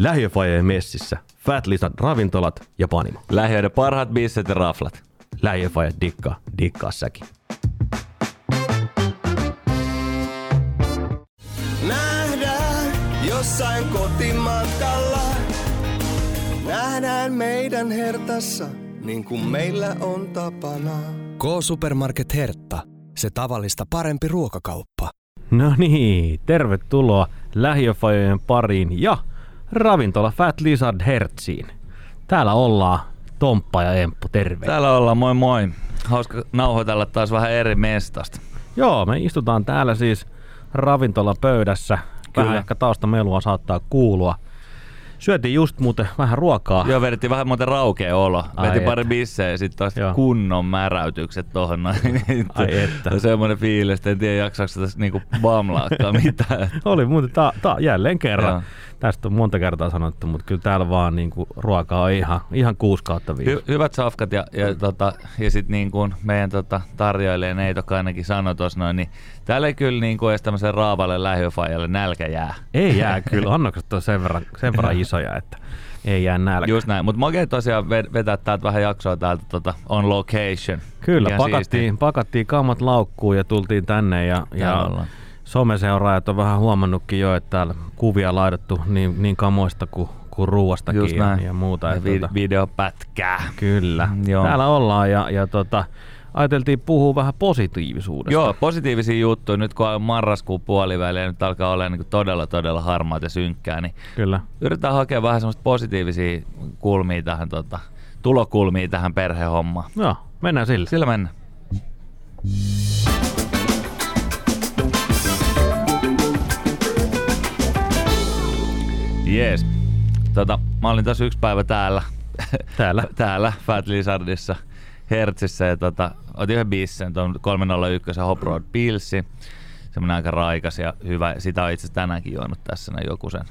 Lähiöfajojen messissä, Fat Lisan ravintolat ja panimo. Lähiöiden parhaat bisset ja raflat. Lähiöfajat dikkaa, dikkaa säkin. Nähdään jossain kotimatkalla. Nähdään meidän hertassa, niin kuin meillä on tapana. K-Supermarket Hertta. Se tavallista parempi ruokakauppa. No niin, tervetuloa Lähiöfajojen pariin ja ravintola Fat Lizard Hertsiin. Täällä ollaan Tomppa ja Emppu, terve. Täällä ollaan, moi moi. Hauska nauhoitella taas vähän eri mestasta. Joo, me istutaan täällä siis ravintolapöydässä. Vähän Kyllä. ehkä taustamelua saattaa kuulua. Syötiin just muuten vähän ruokaa. Joo, vedettiin vähän muuten raukea olo. Ai pari että. bisseä ja sitten taas Joo. kunnon märäytykset tohon noin. Ai että. On semmoinen fiilis, että en tiedä jaksaako tässä niinku bamlaakaan mitään. Oli muuten ta- ta- jälleen kerran. Joo. Tästä on monta kertaa sanottu, mutta kyllä täällä vaan niinku ruokaa on ihan, ihan 6 kautta viisi. Hy- hyvät safkat ja, ja, tota, ja sitten niin kuin meidän tota, tarjoilija Neitoka ainakin sanoi tuossa noin, niin täällä ei kyllä niin kuin edes tämmöisen raavalle lähiöfajalle nälkä jää. Ei jää kyllä, annokset on sen verran, sen verran isoja, että ei jää nälkä. Just näin, mutta makea tosiaan ve- vetää täältä vähän jaksoa täältä tota, on location. Kyllä, Ihan pakattiin, pakattiin kammat laukkuun ja tultiin tänne ja, ja ollaan. someseuraajat on vähän huomannutkin jo, että täällä kuvia laitettu niin, niin kamoista kuin, kuin ruuastakin ja, ja muuta. Ja vi- tota, videopätkää. kyllä, joo. täällä ollaan ja, ja tota, ajateltiin puhua vähän positiivisuudesta. Joo, positiivisia juttuja. Nyt kun on marraskuun puoliväli ja nyt alkaa olla niin todella, todella harmaat ja synkkää, niin Kyllä. yritetään hakea vähän semmoista positiivisia kulmia tähän, tota, tulokulmia tähän perhehommaan. Joo, mennään sille. Sillä mennään. Jees. Tota, mä olin tässä yksi päivä täällä. Täällä. täällä Fat Lizardissa Hertsissä ja tota, otin yhden bissen, tuon 301 Hop Road Pilsi. Semmoinen aika raikas ja hyvä. Sitä on itse asiassa tänäänkin juonut tässä näin joku sen.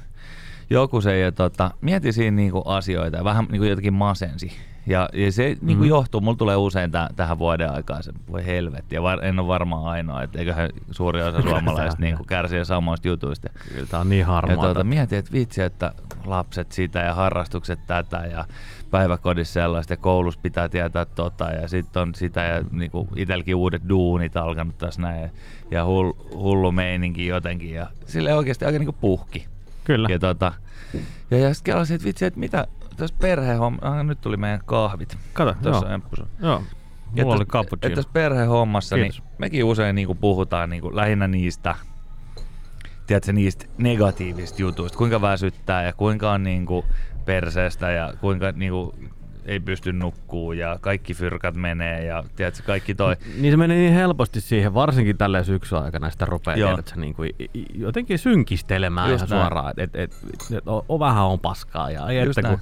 Joku sen ja tota, mietin siinä niinku asioita ja vähän niinku jotenkin masensi. Ja, ja se niinku Mhm. johtuu, mulla tulee usein täh, tähän vuoden aikaan se, voi helvetti, ja var, en ole varmaan ainoa, että eiköhän suuri osa suomalaisista niinku kärsii samoista jutuista. Kyllä tää on niin Ja harmaata. tuota, mietin, että vitsi, että lapset sitä ja harrastukset tätä ja päiväkodissa sellaista ja koulussa pitää tietää tota ja sitten on sitä ja niinku itselläkin uudet duunit alkanut tässä näin ja, ja hull, hullu meininki jotenkin ja sille oikeasti aika niinku puhki. Kyllä. Ja, tota, ja, ja sitten kelasin, että vitsi, että mitä tässä perhehomma, ah, nyt tuli meidän kahvit. Kato, Tuossa joo. Emppu sun. Joo. Mulla oli cappuccino. Että tässä perhehommassa, niin Kiitos. mekin usein niinku puhutaan niinku lähinnä niistä, tiedätkö, niistä negatiivisista jutuista, kuinka väsyttää ja kuinka on niinku perseestä ja kuinka niinku ei pysty nukkuu ja kaikki fyrkat menee ja tiedätkö, kaikki toi. Niin se menee niin helposti siihen, varsinkin tällä syksyn aikana sitä rupeaa tiedätkö, niin kuin, jotenkin synkistelemään Just ihan näin. suoraan, että et, et, et, on, on, vähän on paskaa ja Just että kun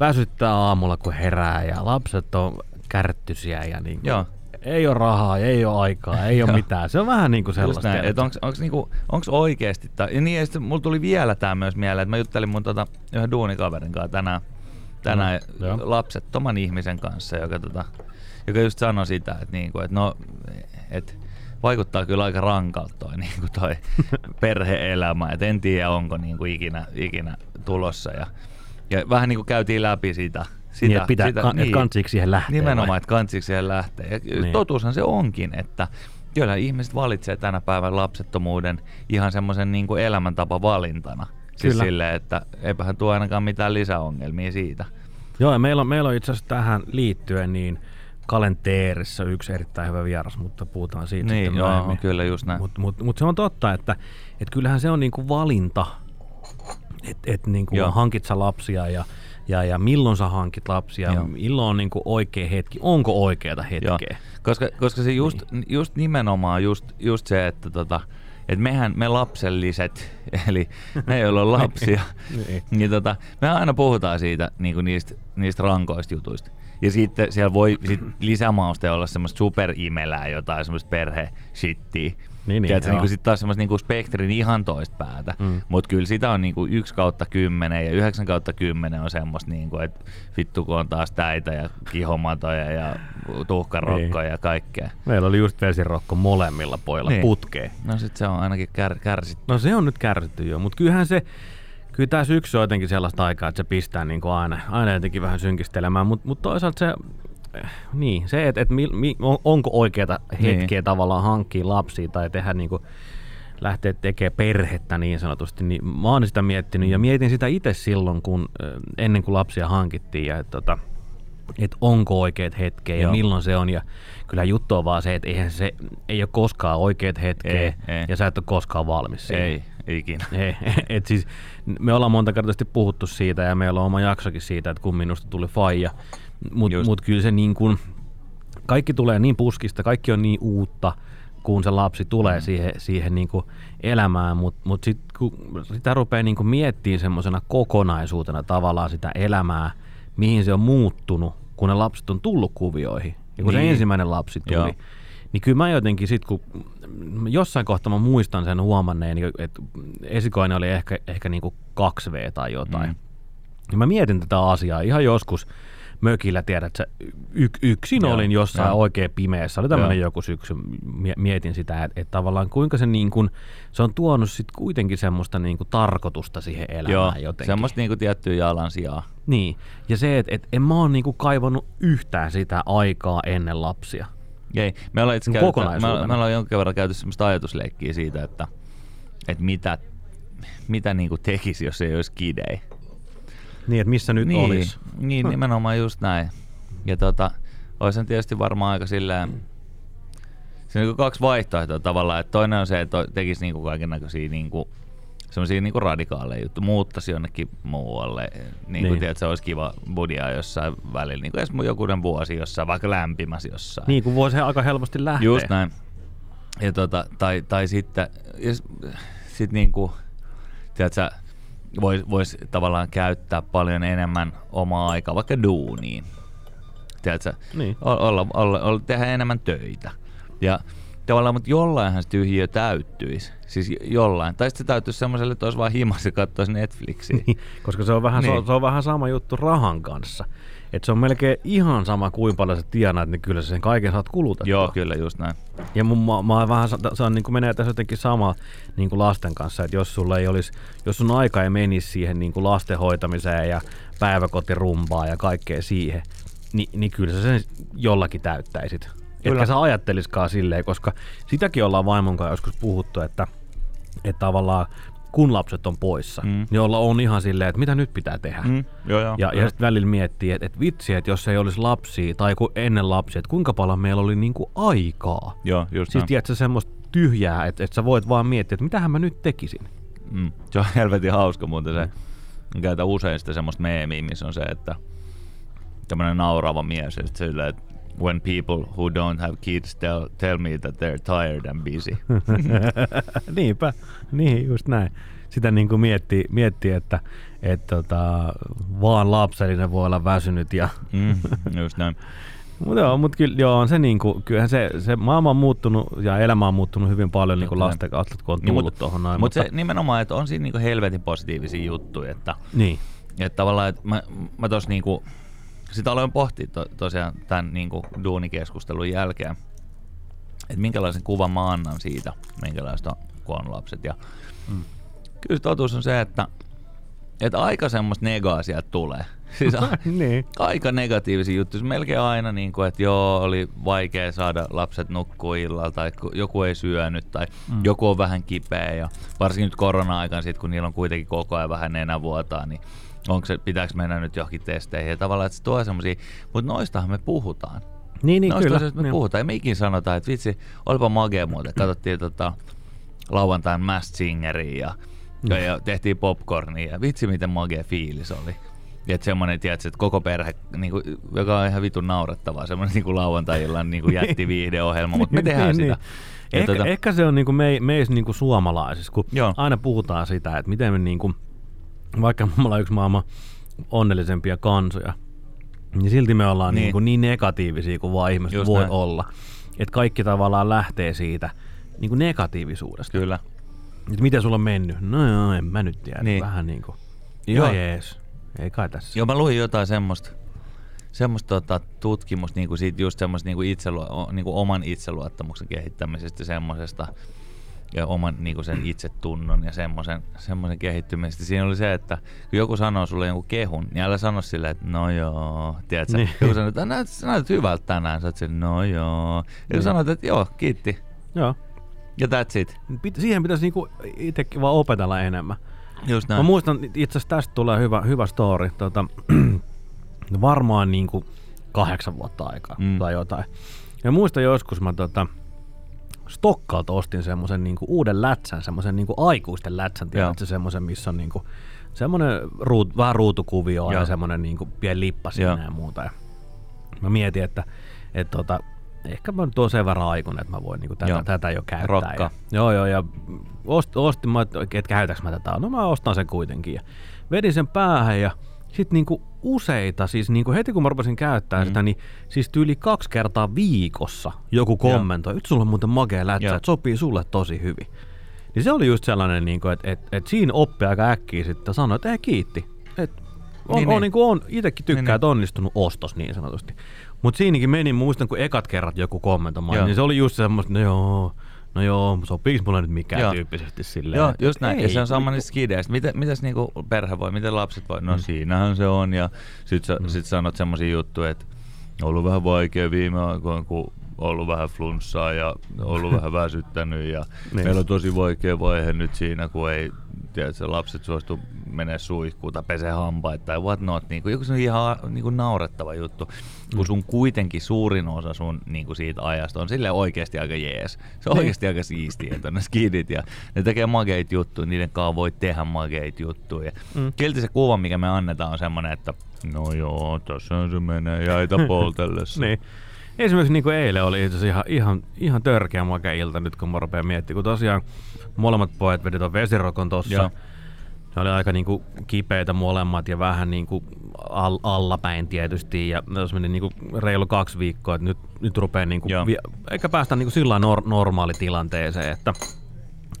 väsyttää aamulla kun herää ja lapset on kärttysiä ja niin kuin, Joo. Ei ole rahaa, ei ole aikaa, ei ole mitään. Se on vähän niin kuin sellaista. että onks, niinku, onks oikeesti, tää, ja niin ja mulla tuli vielä tää myös mieleen, että mä juttelin mun tota, yhden duunikaverin kanssa tänään, tänään No, joo. lapsettoman ihmisen kanssa, joka, tota, joka just sanoi sitä, että, niinku, että no, et, vaikuttaa kyllä aika rankalta toi, niinku toi perhe-elämä, että en tiedä onko niinku ikinä, ikinä tulossa ja, ja vähän niinku käytiin läpi sitä, sitä, niin, että pitää, sitä ka- niin. kansiiko siihen lähteä Nimenomaan, vai? että kantsiksi siihen lähtee. Ja Niin. niin. totuushan se onkin, että kyllä ihmiset valitsee tänä päivän lapsettomuuden ihan semmoisen niin elämäntapa valintana. Siis Kyllä. silleen, että eipähän tuo ainakaan mitään lisäongelmia siitä. Joo, ja meillä on, meillä on itse asiassa tähän liittyen niin kalenteerissa yksi erittäin hyvä vieras, mutta puhutaan siitä Niin, sitten joo, myöhemmin. kyllä just näin. Mutta mut, mut se on totta, että et kyllähän se on niinku valinta, että et niinku Joo. hankit sä lapsia ja, ja, ja milloin sä hankit lapsia, Joo. milloin on niinku oikea hetki, onko oikeata hetkeä. Joo, koska, koska se just, niin. just nimenomaan just, just se, että tota, et mehän, me lapselliset, eli me joilla on lapsia, Niin. niin tota, me aina puhutaan siitä niinku niistä, niistä rankoista jutuista. Ja sitten siellä voi sit lisämauste olla semmoista superimelää, jotain semmoista perhe-shittiä. Niin, niin, Tiedätkö, joo. niin sitten taas semmoista niinku spektrin ihan toista päätä. Mm. Mutta kyllä sitä on niinku 1 kautta 10 ja 9 kautta 10 on semmoista, niinku, että vittu kun on taas täitä ja kihomatoja ja tuhkarokkoja Niin. ja kaikkea. Meillä oli just vesirokko molemmilla pojilla niin. Niin. putkeen. No sit se on ainakin kär, kärsitty. No se on nyt kärsitty jo, mutta kyllähän se, kyllä tämä syksy on jotenkin sellaista aikaa, että se pistää niin kuin aina, aina jotenkin vähän synkistelemään, mutta mut toisaalta se, niin, se, että et on- onko oikeata hetkeä Niin. tavallaan hankkia lapsia tai tehdä niin kuin, lähteä tekemään perhettä niin sanotusti, niin mä oon sitä miettinyt ja mietin sitä itse silloin, kun ennen kuin lapsia hankittiin ja että tota, että onko oikeat hetkeä ja Joo. milloin se on ja kyllä juttu on vaan se, että eihän se ei ole koskaan oikeat hetkeä Ei, ei. ja sä et ole koskaan valmis siihen. Ei, ikinä. Ei, et siis, me ollaan monta kertaa puhuttu siitä ja meillä on oma jaksokin siitä, että kun minusta tuli faija. Mutta mut kyllä se niin kuin, kaikki tulee niin puskista, kaikki on niin uutta, kun se lapsi tulee mm. siihen, siihen niin kuin elämään, mutta mut sitten kun sitä rupeaa niin kuin miettimään semmoisena kokonaisuutena tavallaan sitä elämää, mihin se on muuttunut, kun ne lapset on tullut kuvioihin. Ja kun niin. se Niin. ensimmäinen lapsi tuli, Joo. niin kyllä mä jotenkin sit, kun jossain kohtaa mä muistan sen huomanneen, että esikoinen oli ehkä, ehkä niinku 2V tai jotain. Mm. Ja mä mietin tätä asiaa ihan joskus mökillä, tiedät sä, y- yksin Joo, olin jossain joo. oikein pimeässä. Oli tämmöinen Joo. joku syksy, mie- mietin sitä, että, että tavallaan kuinka se, niin kuin, se on tuonut sit kuitenkin semmoista niin kuin tarkoitusta siihen elämään Joo, jotenkin. semmoista niinku tiettyä jalansijaa. Niin, ja se, että, että en mä oon niin kuin kaivannut yhtään sitä aikaa ennen lapsia. Ei, me ollaan itse Niin käyty, me, me ollaan jonkin verran käyty semmoista ajatusleikkiä siitä, että, että mitä, mitä niinku tekisi, jos ei olisi kidei. Niin, että missä nyt niin, olisi. Niin, nimenomaan just näin. Ja tota, olisi tietysti varmaan aika silleen, se on niinku kaksi vaihtoehtoa tavallaan, että toinen on se, että tekisi niinku kaiken näköisiä niinku, semmoisia niinku radikaaleja juttuja, muuttaisi jonnekin muualle. Niin kuin Niin. tiedät, se olisi kiva budia jossain välillä, niin kuin edes jokunen vuosi jossain, vaikka lämpimässä jossain. Niin, kun voisi aika helposti lähteä. Just näin. Ja tota, tai, tai sitten, ja s- sit niinku, tiedätkö, vois, vois tavallaan käyttää paljon enemmän omaa aikaa vaikka duuniin. Tiedätkö, Niin. olla, olla, olla, tehdä enemmän töitä. Ja tavallaan, mutta jollainhan se tyhjiö täyttyisi. Siis jollain. Tai sitten se täyttyisi semmoiselle, että olisi vaan himas ja katsoisi Netflixiä. Niin, koska se on, vähän, niin. se, on, se on vähän sama juttu rahan kanssa. Et se on melkein ihan sama kuin paljon sä tienaat, niin kyllä sen kaiken saat kulutettua. Joo, kyllä just näin. Ja mun, mä, mä vähän, sa- se on, niin kuin menee tässä jotenkin sama niin kuin lasten kanssa, että jos sulla ei olisi, jos sun aika ei menisi siihen niin kuin lasten hoitamiseen ja päiväkotirumpaan ja kaikkea siihen, niin, niin kyllä sä sen jollakin täyttäisit. Kyllä. Etkä sä ajatteliskaan silleen, koska sitäkin ollaan vaimon kanssa joskus puhuttu, että, että tavallaan kun lapset on poissa, Mm. mm. niin olla on ihan silleen, että mitä nyt pitää tehdä. Mm, joo, joo. Ja, ja sitten välillä miettii, että, että vitsi, että jos ei olisi lapsia tai ku ennen lapsia, että kuinka paljon meillä oli niinku aikaa. joo, just Siis tiedätkö semmoista tyhjää, että, että sä voit vaan miettiä, että mitähän mä nyt tekisin. Mm. Se on helvetin hauska muuten se. Mä käytän usein sitä semmoista meemiä, missä on se, että tämmönen naurava mies, että sillä, että when people who don't have kids tell, tell me that they're tired and busy. Niinpä, niin just näin. Sitä niin kuin miettii, miettii, että, että tota, vaan lapsellinen voi olla väsynyt. Ja, Mm, just näin. mutta joo, mut kyllä, joo, on se niin kuin, kyllähän se, se maailma on muuttunut ja elämä on muuttunut hyvin paljon niin Totta lasten kautta, kun on Niin, tullut mut- tuohon noin. Mutta se nimenomaan, että on siinä niinku helvetin positiivisia juttuja, että, niin, että tavallaan, että mä, mä tos niinku, sitä aloin pohtia to, tosiaan tämän niinku duunikeskustelun jälkeen, että minkälaisen kuvan mä annan siitä, minkälaista on, kun on lapset. Ja Mm. kyllä totuus on se, että, että aika semmoista negaa sieltä tulee. Siis a, niin. aika negatiivisia juttuja. Melkein aina, niin kuin, että joo, oli vaikea saada lapset nukkua illalla, tai ku- joku ei syönyt, tai mm. joku on vähän kipeä. Ja varsinkin nyt korona-aikana, sit, kun niillä on kuitenkin koko ajan vähän nenävuotaa, niin onko se, pitääkö mennä nyt johonkin testeihin. Ja tavallaan, että se tuo semmosia, mutta noistahan me puhutaan. Niin, niin Noista kyllä. asioista me Niin. puhutaan. Ja me ikin sanotaan, että vitsi, olipa magea muuten. Katsottiin tota, lauantain Masked Singeria ja, ja, ja tehtiin popcornia ja vitsi miten magea fiilis oli. Ja että semmoinen, tiedätkö, että koko perhe, niin kuin, joka on ihan vitun naurettavaa, semmoinen niin lauantai-illan niin kuin jätti viihdeohjelma, mutta me tehdään sitä. Ja Ehkä, tota- ehkä se on niinku me, meissä niinku suomalaisissa, kun Joo. aina puhutaan sitä, että miten me niinku, vaikka me ollaan yksi maailman onnellisempia kansoja, niin silti me ollaan Niin. niin, niin negatiivisia kuin vaan ihmiset Just voi näin. olla. Että kaikki tavallaan lähtee siitä niinku negatiivisuudesta. Kyllä. Et miten sulla on mennyt? No joo, en mä nyt tiedä. Niin. Niin. Vähän niinku, Joo. joo jees. Ei kai tässä. Joo, mä luin jotain semmoista, semmoista tota, tutkimusta niinku siitä just semmoista niinku itseluo, o- niinku oman itseluottamuksen kehittämisestä semmoisesta, ja oman niin sen itsetunnon ja semmoisen, semmoisen kehittymistä. Siinä oli se, että kun joku sanoo sulle jonkun kehun, niin älä sano silleen, että no joo, tiedätkö? Niin. Joku sanoo, että näytät, näytät hyvältä tänään, sä oot silleen, no joo. Ja niin. sanot, että joo, kiitti. Joo. Ja that's it. Siihen pitäisi niinku itsekin vaan opetella enemmän. Just näin. Mä muistan, itse asiassa tästä tulee hyvä, hyvä story. Tota, varmaan niinku kahdeksan vuotta aikaa mm. tai jotain. Ja muistan joskus mä tota, Stokkalta ostin semmoisen niinku uuden lätsän, semmoisen niinku aikuisten lätsän, tiedätkö, semmoisen, missä on niinku, semmoinen ruut, vähän ruutukuvio ja semmoinen niinku pieni lippa siinä ja muuta. Ja mä mietin, että et tota, ehkä mä nyt oon sen verran aikuinen, että mä voin niinku tätä, tätä jo käyttää. Rokka. Ja, joo, joo, ja ost, ostin, mä, että käytäks mä tätä. No mä ostan sen kuitenkin. Ja vedin sen päähän ja sitten niinku useita, siis niinku heti kun mä rupesin käyttää mm. sitä, niin siis tyyli kaksi kertaa viikossa joku kommentoi, että sulla on muuten makea lätsä, että sopii sulle tosi hyvin. Niin se oli just sellainen, niinku, että et, et siinä oppi aika äkkiä sitten sanoi, että ei kiitti. Et on, niin, on, niin. Niinku on, itekin tykkää, niin, että onnistunut ostos niin sanotusti. Mutta siinäkin meni, muistan kun ekat kerrat joku kommentoimaan, joo. niin se oli just semmoista, no joo, no joo, sopiiko mulle nyt mikään joo. tyyppisesti silleen. Joo, just näin. Ei, ja se on sama niistä skideistä. Miten, mitäs niinku perhe voi, miten lapset voi? No mm. siinähän se on. Ja sit, sä, mm. sit sanot semmoisia juttuja, että on ollut vähän vaikea viime aikoina, kun ollut vähän flunssaa ja ollut vähän väsyttänyt ja niin. meillä on tosi vaikea vaihe nyt siinä, kun ei tiedätkö, lapset suostu menee suihkuun tai pesee hampaita tai what not. Niin kuin, joku se on ihan niin kuin naurettava juttu, mm. kun sun kuitenkin suurin osa sun niin kuin siitä ajasta on sille oikeasti aika jees. Se on niin. oikeasti aika siistiä, että ne skidit ja ne tekee makeit juttuja, niiden kanssa voi tehdä makeit juttuja. Mm. Se kuva, mikä me annetaan on semmoinen, että no joo, tässä se menee jäitä poltellessa. niin. Esimerkiksi niin kuin eilen oli itse ihan, ihan, ihan törkeä makea ilta nyt, kun mä rupean miettimään, kun tosiaan molemmat pojat vedi tuon vesirokon tossa. Ne oli aika niinku kipeitä molemmat ja vähän niinku all, allapäin tietysti. Ja jos meni niinku reilu kaksi viikkoa, että nyt, nyt rupeaa niinku, vi, eikä päästä niinku sillä nor, normaalitilanteeseen, että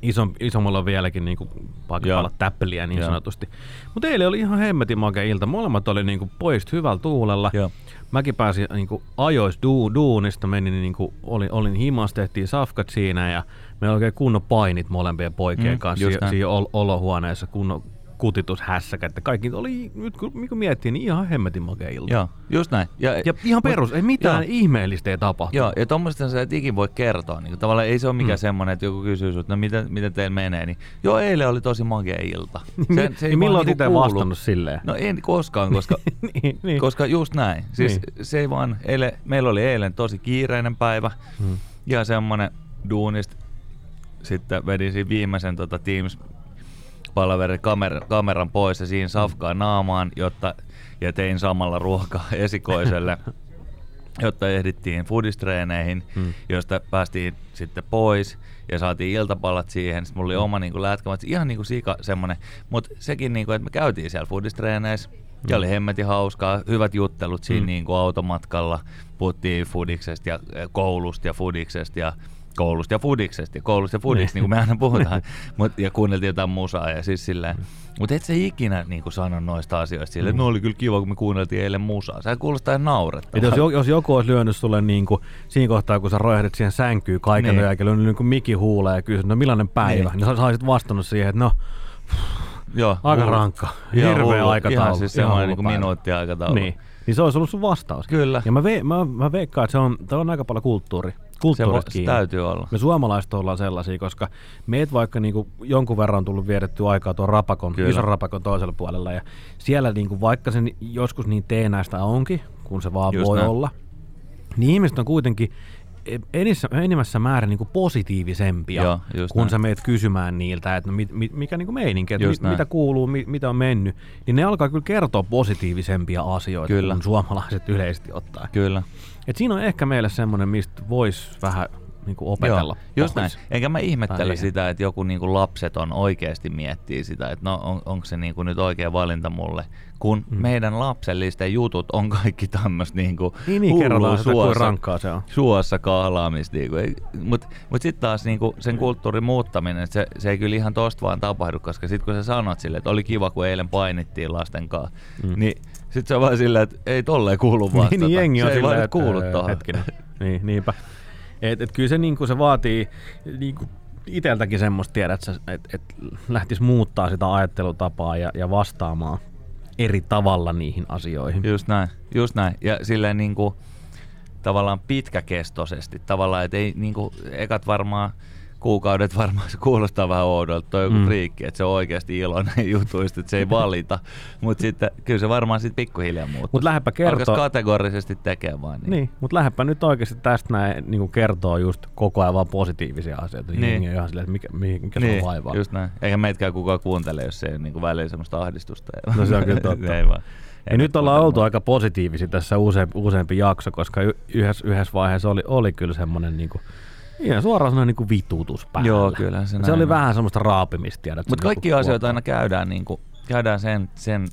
iso, isommalla on vieläkin niinku paikalla täppeliä niin Joo. sanotusti. Mutta eilen oli ihan hemmetin makea ilta. Molemmat oli niinku poist hyvällä tuulella. Joo. Mäkin pääsin niinku ajois du, duunista, menin niinku, olin, olin himas, tehtiin safkat siinä ja meillä oikein kunnon painit molempien poikien mm, kanssa si- siinä ol- olohuoneessa, kunnon kutitushässäkä, että kaikki oli, nyt kun, kun miettii, niin ihan hemmetin makea ilta. Joo, just näin. Ja, ja ihan perus, ei mitään joo. ihmeellistä ei tapahtu. Joo, ja tuommoista sä et ikin voi kertoa. Niin, tavallaan ei se ole mikään mm. semmoinen, että joku kysyy sinulta, no miten, miten teillä menee, niin joo, eilen oli tosi makea ilta. Se, se niin milloin olet niinku vastannut silleen? No en koskaan, koska, niin, niin. koska just näin. Siis niin. se ei vaan, eile, meillä oli eilen tosi kiireinen päivä mm. ja semmoinen duunista sitten vedin siinä viimeisen tota Teams palaverin kamer- kameran pois ja siinä safkaa naamaan, jotta, ja tein samalla ruokaa esikoiselle, jotta ehdittiin foodistreeneihin, hmm. josta päästiin sitten pois ja saatiin iltapalat siihen. Sitten mulla oli oma niin lätkämat, ihan niin kuin sika semmonen. Mutta sekin, niin kuin, että me käytiin siellä foodistreeneissä, ja oli hemmetin hauskaa, hyvät juttelut siinä mm. niin kuin automatkalla. Puhuttiin fudiksesta ja koulusta ja fudiksesta ja koulusta ja fudiksesta ja koulusta ja fudiksesta, niin kuin me aina puhutaan. Mut, ja kuunneltiin jotain musaa ja siis silleen. Mutta et sä ikinä niin kuin sano noista asioista silleen, mm. no oli kyllä kiva, kun me kuunneltiin eilen musaa. Sä kuulostaa ihan naurettavalta. Jos, jos joku olisi lyönyt sulle niin kuin, siinä kohtaa, kun sä rojahdit siihen sänkyyn kaiken niin. jälkeen, lyönyt niin kuin miki huulee ja kysynyt, no millainen päivä, niin, niin sä olisit vastannut siihen, että no, Joo, aika hullu. rankka. Hirveä aikataulu. Ihan siis semmoinen niin minuutti aikataulu. Niin. Niin se olisi ollut sun vastaus. Kyllä. Ja mä, ve, mä, mä veikkaan, että se on, on aika paljon kulttuuri kulttuurista se, se täytyy olla. Me suomalaiset ollaan sellaisia, koska meet vaikka niinku jonkun verran on tullut viedetty aikaa tuon rapakon, Kyllä. ison rapakon toisella puolella, ja siellä niinku, vaikka se joskus niin teenäistä onkin, kun se vaan Just voi näin. olla, niin ihmiset on kuitenkin enissä, enimmässä määrin niin kuin positiivisempia, Joo, kun näin. sä meet kysymään niiltä, että no mit, mit, mikä niin kuin meininki, että mit, mitä kuuluu, mit, mitä on mennyt, niin ne alkaa kyllä kertoa positiivisempia asioita kyllä. kuin suomalaiset yleisesti ottaa. Kyllä. Et siinä on ehkä meille semmoinen, mistä voisi vähän niin kuin opetella. Joo, just näin. Enkä mä ihmettele sitä, että joku niin kuin lapseton oikeasti miettii sitä, että no on, onko se niin kuin nyt oikea valinta mulle, kun mm. meidän lapsellisten jutut on kaikki tämmöistä niin kuin niin, niin hullua suossa, rankkaa se on. suossa kahlaamista. Niin. Mutta mut sitten taas niin kuin sen kulttuurin muuttaminen, se, se ei kyllä ihan tosta vaan tapahdu, koska sitten kun sä sanot sille, että oli kiva, kun eilen painittiin lasten kanssa, mm. niin sitten se on vaan silleen, että ei tolleen kuulu vastata. niin, niin jengi on se ei vaan kuulu tuohon. Hetkinen. niin, niinpä. Et, et kyllä se, niinku, se vaatii niinku, iteltäkin semmoista tiedät, että et, et lähtisi muuttaa sitä ajattelutapaa ja, ja vastaamaan eri tavalla niihin asioihin. Just näin, just näin. Ja silleen niin kuin, tavallaan pitkäkestoisesti. Tavallaan, että ei niin kuin, ekat varmaan kuukaudet varmaan se kuulostaa vähän oudolta, toi joku mm. friikki, että se on oikeasti iloinen jutuista, että se ei valita. Mutta sitten kyllä se varmaan sitten pikkuhiljaa muuttuu. Mutta lähdepä kertoa. kategorisesti tekee vaan. Niin, niin mutta lähdepä nyt oikeasti tästä näin niin kertoo just koko ajan vaan positiivisia asioita. Niin. Jengi ihan silleen, että mikä, mikä niin, se on vaivaa. just näin. Eikä meitäkään kukaan kuuntele, jos se ei niin välillä semmoista ahdistusta. No se on kyllä totta. ei vaan. Ja nyt ollaan oltu aika positiivisia tässä useampi, useampi jakso, koska yhdessä, yhdessä vaiheessa oli, oli kyllä semmoinen niin kuin, Ihan suoraan sanoen niin vitutus päällä. Joo, kyllä se, se oli vähän semmoista raapimista. Mutta kaikki niinku asioita aina käydään, niin kuin, käydään sen, sen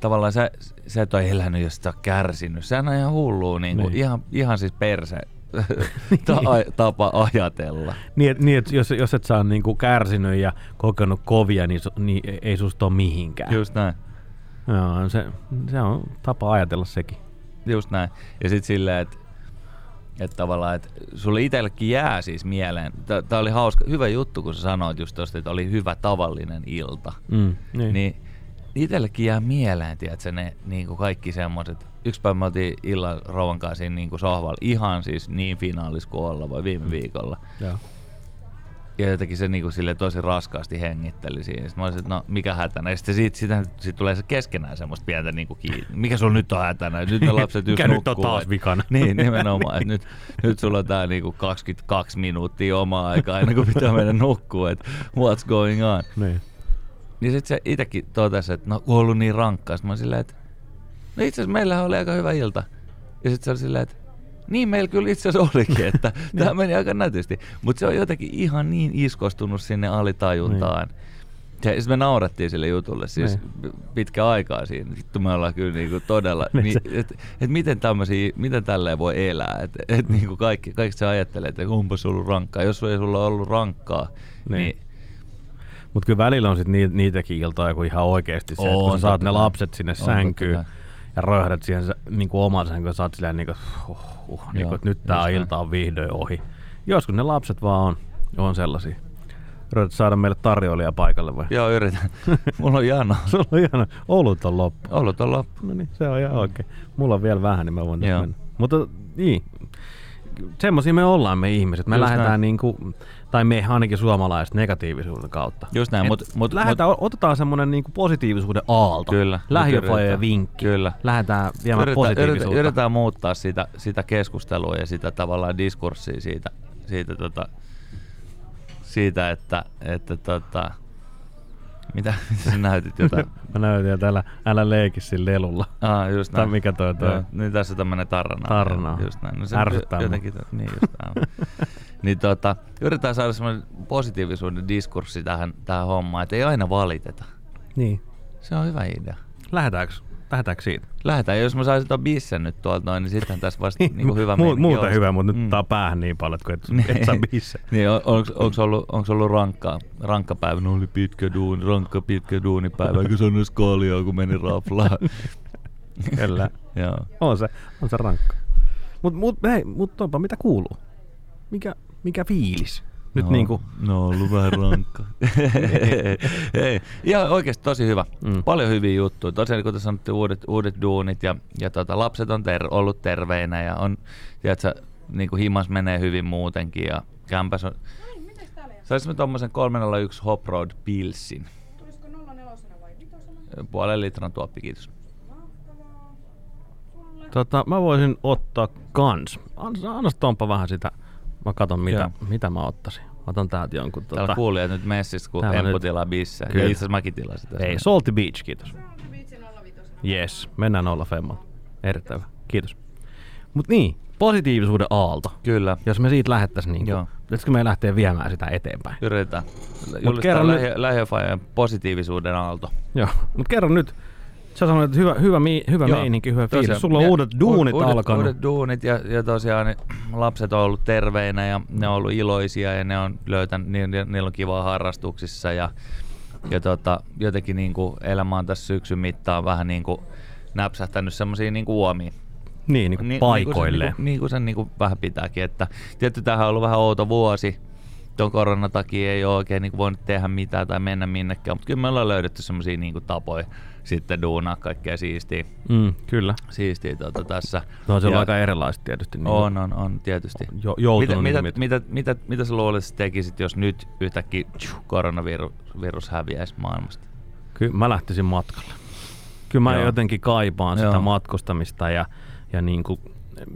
tavallaan sä, sä et ole elänyt, jos sä kärsinyt. Sehän on ihan hullua, niin kuin, niin. Ihan, ihan siis perse ta- tapa ajatella. Niin, et, niin et jos, jos et sä ole niin kuin kärsinyt ja kokenut kovia, niin, niin ei susta ole mihinkään. Just näin. Joo, se, se on tapa ajatella sekin. Just näin. Ja sitten silleen, että että tavallaan, että sulle itsellekin jää siis mieleen. Tämä oli hauska, hyvä juttu, kun sä sanoit just tosta, että oli hyvä tavallinen ilta. Mm, niin. niin itsellekin jää mieleen, tiedätkö, ne niin kuin kaikki semmoiset. Yksi päivä me oltiin illan rouvan kanssa siinä niin kuin sohvalla, ihan siis niin finaalis kuin olla voi viime mm. viikolla. Joo ja jotenkin se niinku sille tosi raskaasti hengitteli siinä. Sitten mä olisin, että no mikä hätänä. Ja sitten siitä, siitä, siitä tulee se keskenään semmoista pientä niinku kiinni. Mikä sulla nyt on hätänä? Nyt ne lapset just mikä nukkuu. nyt on taas vikana? Niin, nimenomaan. että nyt, nyt sulla on tää niinku 22 minuuttia omaa aikaa ennen kuin pitää mennä nukkua. Että what's going on? Niin. Niin sitten se itsekin totesi, että no kun on ollut niin rankkaa. Sitten mä silleen, että no itse asiassa meillähän oli aika hyvä ilta. Ja sitten se oli silleen, että niin meillä kyllä itse asiassa olikin, että tämä niin. meni aika nätisti. Mutta se on jotenkin ihan niin iskostunut sinne alitajuntaan. Niin. Ja sitten me naurattiin sille jutulle siis niin. pitkä aikaa siinä. Vittu me ollaan kyllä niinku todella, niin, niin että et miten tämmöisiä, miten tälleen voi elää. Että et niinku kaikki, kaikki se ajattelee, että onpas ollut rankkaa. Jos ei sulla ollut rankkaa, niin, niin mutta kyllä välillä on sit niitäkin iltoja, kun ihan oikeasti se, on, että kun sä saat ne lapset sinne on, sänkyyn ja röhdät siihen niin kuin oman sänkyyn, sä oot silleen niin kuin, huh, huh, niin kuin, että nyt tää ilta on vihdoin ohi. Joskus ne lapset vaan on, on sellaisia. Yrität saada meille tarjoilija paikalle vai? Joo, yritän. Mulla on jano. Sulla on jano. Olut on loppu. Olut on loppu. No niin, se on ihan oikein. Mulla on vielä vähän, niin mä voin mennä. Mutta niin, semmoisia me ollaan me ihmiset. Me Just lähdetään näin. niin kuin, tai me ainakin suomalaiset negatiivisuuden kautta. Just näin, mutta mut, lähdetään, mut, otetaan semmoinen niinku positiivisuuden aalto. Kyllä. Lähiöfajojen vinkki. Kyllä. Lähdetään viemään yritetään, positiivisuutta. Yritetään, yritetään muuttaa sitä, sitä keskustelua ja sitä tavallaan diskurssia siitä, siitä, tota, siitä että, että tota, mitä, mitä sä näytit jotain? Mä näytin jo täällä, älä leiki sillä lelulla. Ah, just näin. Tai mikä toi toi? Joo, niin tässä on tämmönen tarna. Tarna. Just näin. No se Ärsyttää jotenkin, niin just niin tota, yritetään saada semmoinen positiivisuuden diskurssi tähän, tähän hommaan, että ei aina valiteta. Niin. Se on hyvä idea. Lähdetäänkö? Lähdetäänkö siitä? Lähdetään. Jos mä saisin tuon bissen nyt tuolta noin, niin sitten tässä vasta niin kuin hyvä Mu- Muuta hyvä, mutta nyt mm. tää päähän niin paljon, että et, niin. et saa bissen. niin, on, onks, onks, ollut, onks ollut rankkaa, rankka päivä? No oli pitkä duuni, rankka pitkä duunipäivä, eikä se on edes kaljaa, kun meni raflaan. Kyllä. Joo. On se, on se rankka. Mut, mut, hei, mut topa, mitä kuuluu? Mikä, mikä fiilis? Nyt no, niin kuin... no ollut vähän rankka. Ei, ihan oikeasti tosi hyvä. Mm. Paljon hyviä juttuja. Tosiaan tässä sanottiin uudet, uudet duunit ja, ja tota, lapset on ter- ollut terveinä ja on, tiedätkö, niin kuin himas menee hyvin muutenkin ja kämpäs on... Saisimme tuommoisen 301 Hop Road Pilsin. Tulisiko 04 vai 5? Puolen litran tuoppi, kiitos. Tota, mä voisin ottaa kans. Anna, anna vähän sitä Mä katon, mitä, mitä mä ottaisin. Mä otan täältä jonkun. Täällä kuulijat nyt messissä, kun Empu nyt... tilaa bisse. Ja itse asiassa mäkin tilasin tässä. Ei, Salty Beach, kiitos. Yes, mennään olla Femmalla. Erittäin hyvä. Kiitos. Mut niin, positiivisuuden aalto. Kyllä. Jos me siitä lähettäisiin, niin kuin, pitäisikö me lähteä viemään sitä eteenpäin? Yritetään. Julistaa kerran lähi- nyt... positiivisuuden aalto. Joo, mutta kerran nyt Sä sanoit, että hyvä, hyvä, mi, hyvä Joo, meininki, hyvä tosiaan, fiilis. Sulla on uudet duunit uudet, alkanut. Uudet duunit ja, ja tosiaan niin lapset on ollut terveinä ja ne on ollut iloisia ja ne on löytänyt, ni, ni, niillä on kivaa harrastuksissa ja, ja tota, jotenkin niin kuin elämä on tässä syksyn mittaan vähän niin kuin näpsähtänyt semmoisiin niin kuin uomiin. Niin, niin kuin paikoille. Niin, niin kuin, niin kuin sen niin kuin vähän pitääkin. Että, tietty tämähän on ollut vähän outo vuosi tuon koronan takia ei ole oikein niin voinut tehdä mitään tai mennä minnekään, mutta kyllä me ollaan löydetty semmoisia niin tapoja sitten duunaa kaikkea siistiä, Mm, kyllä. siistiä tuota tässä. No se on Ja- aika erilaista tietysti. Niin On, on, on, tietysti. Jo, mitä, niin mitä, mitä, mitä, mitä sä että sä tekisit, jos nyt yhtäkkiä tju, koronavirus virus häviäisi maailmasta? Kyllä mä lähtisin matkalle. Kyllä mä Joo. jotenkin kaipaan sitä Joo. matkustamista ja, ja niin kuin,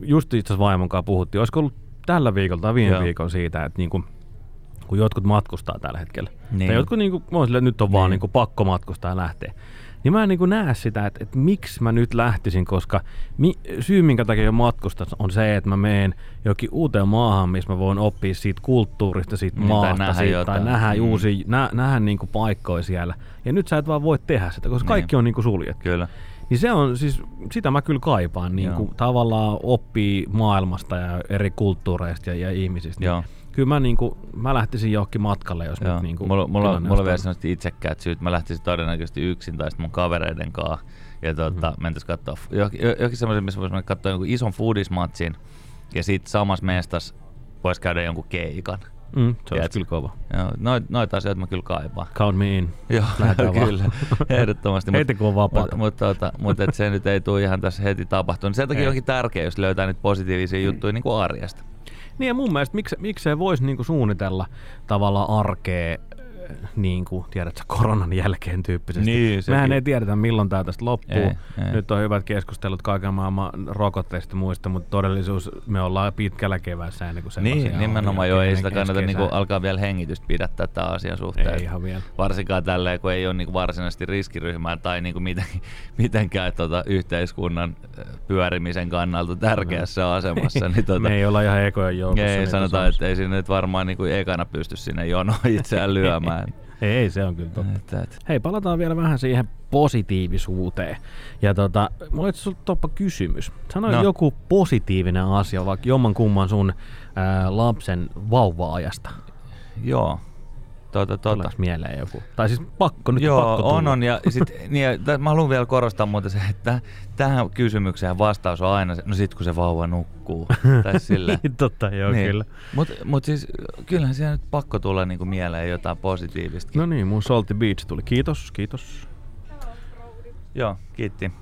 just itse asiassa vaimon kanssa puhuttiin, olisiko ollut tällä viikolla tai viime Joo. viikolla siitä, että niin kuin, kun jotkut matkustaa tällä hetkellä. Niin. Tai jotkut niin kuin, silleen, että nyt on vaan Niin. niin kuin, pakko matkustaa ja lähteä. Niin mä en niin kuin näe sitä, että, että miksi mä nyt lähtisin, koska mi, syy minkä takia jo matkustan on se, että mä menen jokin uuteen maahan, missä mä voin oppia siitä kulttuurista, siitä Niin, tai maasta, nähdä siitä, tai nähdä Mm. uusia, nä, nähdä niin kuin paikkoja siellä. Ja nyt sä et vaan voi tehdä sitä, koska Niin. kaikki on niin kuin suljettu. Kyllä. Niin se on siis, sitä mä kyllä kaipaan, niin kuin tavallaan oppii maailmasta ja eri kulttuureista ja, ja ihmisistä. Joo. Niin kyllä mä, niin kuin, mä lähtisin johonkin matkalle, jos Joo. nyt niin kuin mulla, mulla, mulla on vielä sellaiset itsekkäät syyt. Mä lähtisin todennäköisesti yksin tai sitten mun kavereiden kanssa. Ja tota, mm-hmm. mentäis katsoa johonkin, jo- johonkin semmoisen, missä voisi katsoa jonkun ison foodismatsin. Ja sitten samassa mestas voisi käydä jonkun keikan. Mm, se Tiedätkö? kyllä kova. Joo, noit, noita asioita mä kyllä kaipaan. Count me in. Joo, Lähdetään kyllä, ehdottomasti. Heti kun on vapaata. Mutta mut, tota, mut et se nyt ei tule ihan tässä heti tapahtunut. Sen takia Ei. onkin tärkeää, jos löytää niitä positiivisia juttuja niin kuin arjesta. Niin ja mun mielestä miksi, miksei voisi niinku suunnitella tavallaan arkea niin kuin, tiedätkö, koronan jälkeen tyyppisesti. Niin, sekin. Mehän ei tiedetä, milloin tämä tästä loppuu. Ei, ei. Nyt on hyvät keskustelut kaiken maailman rokotteista ja muista, mutta todellisuus me ollaan pitkällä keväässä ennen kuin se Niin, nimenomaan joo, ei sitä kannata kesä. niinku alkaa vielä hengitystä pidättää tämän asian suhteen. Ei ihan vielä. Varsinkaan tälleen, kun ei ole niinku varsinaisesti riskiryhmää tai niinku miten, mitenkään tota yhteiskunnan pyörimisen kannalta tärkeässä asemassa. Niin tota, Me ei olla ihan ekojen joukossa. ei, niin sanotaan, kuin että ei sinne nyt varmaan niinku ekana pysty sinne jonoon itseään lyömään. On. Ei, se on kyllä totta. Että, et, Hei, palataan vielä vähän siihen positiivisuuteen. Ja tota, mulla on Toppa kysymys. Sano No. no. joku positiivinen asia, vaikka jomman kumman sun ää, lapsen vauva-ajasta. joo. Tota, tota. Tuleeko mieleen joku? Tai siis pakko nyt Joo, pakko on, tulla. on. Ja sit, niin, ja, mä haluan vielä korostaa muuten se, että tähän kysymykseen vastaus on aina se, no sit kun se vauva nukkuu. tai sille. Niin, totta, joo niin. kyllä. Mutta mut siis kyllähän siellä nyt pakko tulla niinku mieleen jotain positiivista. No niin, mun Salty Beach tuli. Kiitos, kiitos. Joo, kiitti.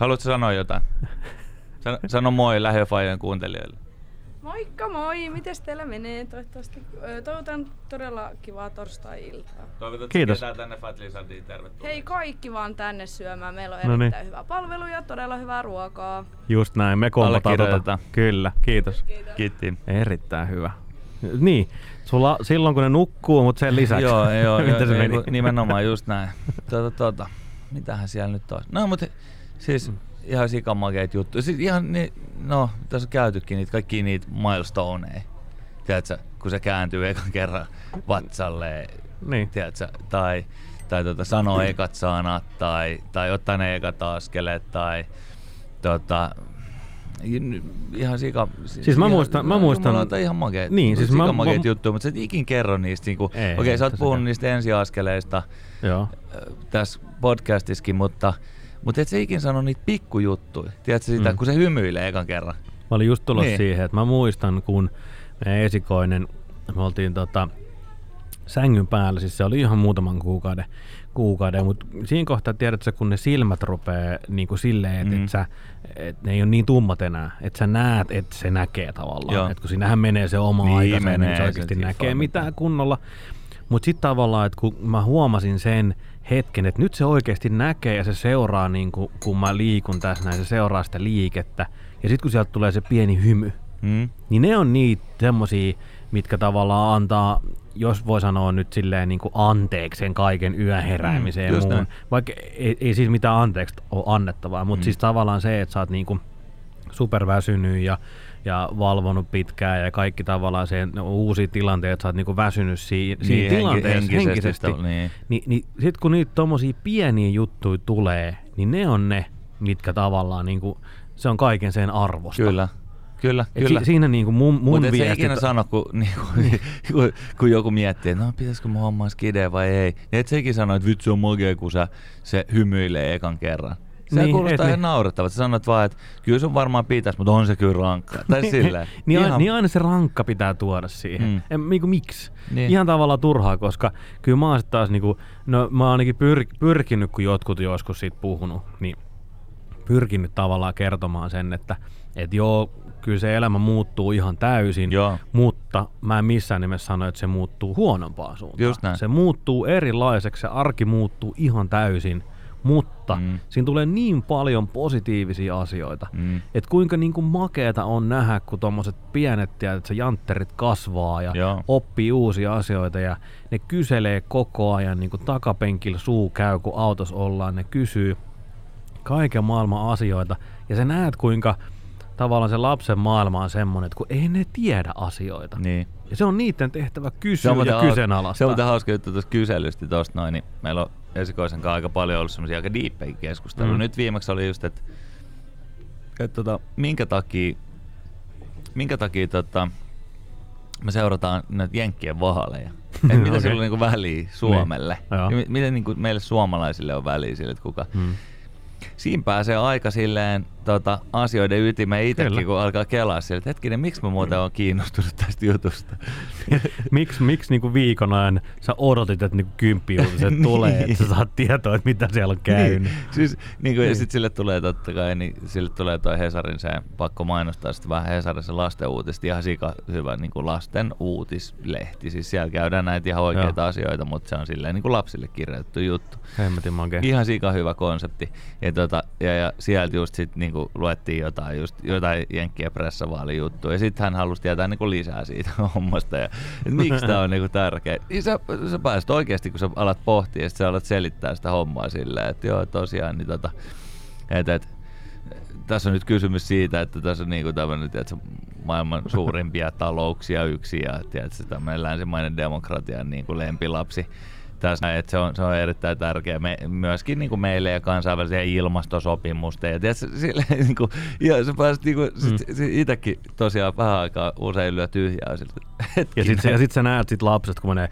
Haluatko sanoa jotain? Sano, sano moi lähiöfajojen kuuntelijoille. Moikka moi, mites teillä menee? Toivottavasti toivotan todella kivaa torstai-iltaa. Toivotat Kiitos. ketään tänne Fat Lizardiin tervetuloa. Hei kaikki vaan tänne syömään. Meillä on No niin. erittäin hyvää palvelua ja todella hyvää ruokaa. Just näin, me kompataan tota. Kyllä, kiitos. Kiitti. Erittäin hyvä. Niin, sulla silloin kun ne nukkuu, mutta sen lisäksi. Joo, joo, joo se ei, meni? nimenomaan just näin. Tuota, tuota, mitähän siellä nyt on? No, mutta siis ihan sikamakeet juttuja. Siis ihan, ni, no, tässä on käytykin niitä, kaikki niitä milestoneja. Tiedätkö, kun se kääntyy ekan kerran vatsalle, Niin. tiedätkö, tai, tai tota, sanoo ekat sanat, tai, tai ottaa ne ekat askeleet, tai tota, ihan sika... Siis mä ihan, muistan- mä muistan- jumalauta, ihan makeet, Niin, siis mä- mä- juttuja, mutta sä et ikin kerro niistä. Niinku, Ei, okei, ei sä oot puhunut niistä ensiaskeleista Joo. tässä podcastissakin, mutta, mutta et sä ikin sano niitä pikkujuttuja. Tiedätkö sitä, Mm. kun se hymyilee ekan kerran. Mä olin just tulossa niin. Siihen, että mä muistan, kun meidän esikoinen, me oltiin tota, sängyn päällä, siis se oli ihan muutaman kuukauden, kuukauden mutta siinä kohtaa tiedät sä, kun ne silmät rupeaa niin kuin silleen, että Mm. et sä, et ne ei ole niin tummat enää, että sä näet, että se näkee tavallaan, että kun siinähän menee se oma Niin aikansa, niin menee, se se oikeasti sit näkee vaan mitään mitään. kunnolla. Mutta sitten tavallaan, että kun mä huomasin sen hetken, että nyt se oikeasti näkee ja se seuraa, niin kun, kun mä liikun tässä näin, se seuraa sitä liikettä. Ja sitten kun sieltä tulee se pieni hymy, Mm. niin ne on niitä semmosia, mitkä tavallaan antaa, jos voi sanoa nyt silleen niin kuin anteeksi sen kaiken yön heräämiseen Mm, ja muun. näin. Vaikka ei, ei siis mitään anteeksi ole annettavaa, mutta Mm. siis tavallaan se, että sä oot niinku superväsynyt ja, ja valvonut pitkään ja kaikki tavallaan se no, uusia tilanteita, että sä oot niinku väsynyt siinä, siinä Niin, henki- tilanteessa henkisesti henkisesti. niin. Niin, niin sit kun niitä tommosia pieniä juttuja tulee, niin ne on ne, mitkä tavallaan niinku, se on kaiken sen arvosta. Kyllä. Kyllä, Et kyllä. Si- siinä niinku mun, mun Mutta viesti... ikinä sano, kun, niinku, kun, kun joku miettii, että no pitäisikö mun hommaa skidea vai ei. Niin et sä ikinä sano, että vitsi on makea, kun sä, se hymyilee ekan kerran. Se Niin, kuulostaa ihan niin. naurettavalta. Sä sanot vaan, että kyllä sun varmaan pitäisi, mutta on se kyllä rankkaa. Tai silleen. niin, Ihan- ihan... niin aina se rankka pitää tuoda siihen. Mm. En, niinku, miksi? Niin. Niin. Ihan tavallaan turhaa, koska kyllä mä oon taas niinku, no mä oon ainakin pyr, pyrkinyt, kun jotkut joskus siitä puhunut, niin pyrkinyt tavallaan kertomaan sen, että et joo, kyllä se elämä muuttuu ihan täysin, Joo. mutta mä en missään nimessä sano, että se muuttuu huonompaan suuntaan. Just näin. Se muuttuu erilaiseksi, se arki muuttuu ihan täysin, mutta Mm. siinä tulee niin paljon positiivisia asioita, Mm. että kuinka niinku makeeta on nähdä, kun tuommoiset pienet ja se jantterit kasvaa ja Joo. oppii uusia asioita ja ne kyselee koko ajan, niin kuin takapenkillä suu käy, kun autossa ollaan, ne kysyy kaiken maailman asioita ja sä näet kuinka tavallaan se lapsen maailma on semmoinen, että kun ei ne tiedä asioita. Niin. Ja se on niiden tehtävä Se kysyä on, ja hauska, kyseenalaistaa. se on hauska juttu tuosta kyselystä tuosta noin, niin meillä on esikoisen kanssa aika paljon ollut semmoisia aika diippejä keskusteluja. Mm. Nyt viimeksi oli just, että, että tota, minkä takia, minkä takia tota, me seurataan näitä Jenkkien vaaleja. Et mitä Okei. sillä on niinku väliä Suomelle? Niin. Ja mi- miten niinku meille suomalaisille on väliä sille, että kuka... Hmm. Siinä pääsee aika silleen tota, asioiden ytimeen itsekin, kun alkaa kelaa sille, että hetkinen, miksi mä muuten oon kiinnostunut tästä jutusta? Miksi miks niinku viikon ajan sä odotit, että niinku kymppiuutiset Niin. tulee, että sä saat tietoa, että mitä siellä on käynyt? Niin, siis, niin kuin, ja Niin. sitten sille tulee totta kai, niin sille tulee toi Hesarin se, pakko mainostaa sitten vähän Hesarin se lasten uutista, ihan sika hyvä niin kuin lasten uutislehti. Siis siellä käydään näitä ihan oikeita Joo. asioita, mutta se on silleen niin kuin lapsille kirjoitettu juttu. Hemmetin makea. Ihan sika hyvä konsepti. Ja, tota, ja, ja sieltä just sit niinku luettiin jotain, just, jotain Jenkkien pressavaalijuttuja. Ja sitten hän halusi tietää niinku lisää siitä hommasta. Ja, et miksi tämä on niinku tärkeä. Niin sä, sä pääset oikeasti, kun sä alat pohtia ja sä alat selittää sitä hommaa silleen, että joo, tosiaan, niin tota, et, et, tässä on nyt kysymys siitä, että tässä on niinku tämmöinen, tiedätkö, maailman suurimpia talouksia yksi ja tiedätkö, tämmöinen länsimainen demokratian niin kuin lempilapsi tässä, että se on, se on erittäin tärkeä me, myöskin niin kuin meille ja kansainvälisiä ilmastosopimusta. Ja tiedätkö, sille, niin kuin, ja sä pääsit niin kuin, sit, Mm. sit itsekin tosiaan vähän aikaa usein lyö tyhjää siltä. Ja sit, ja sit sä näet sit lapset, kun menee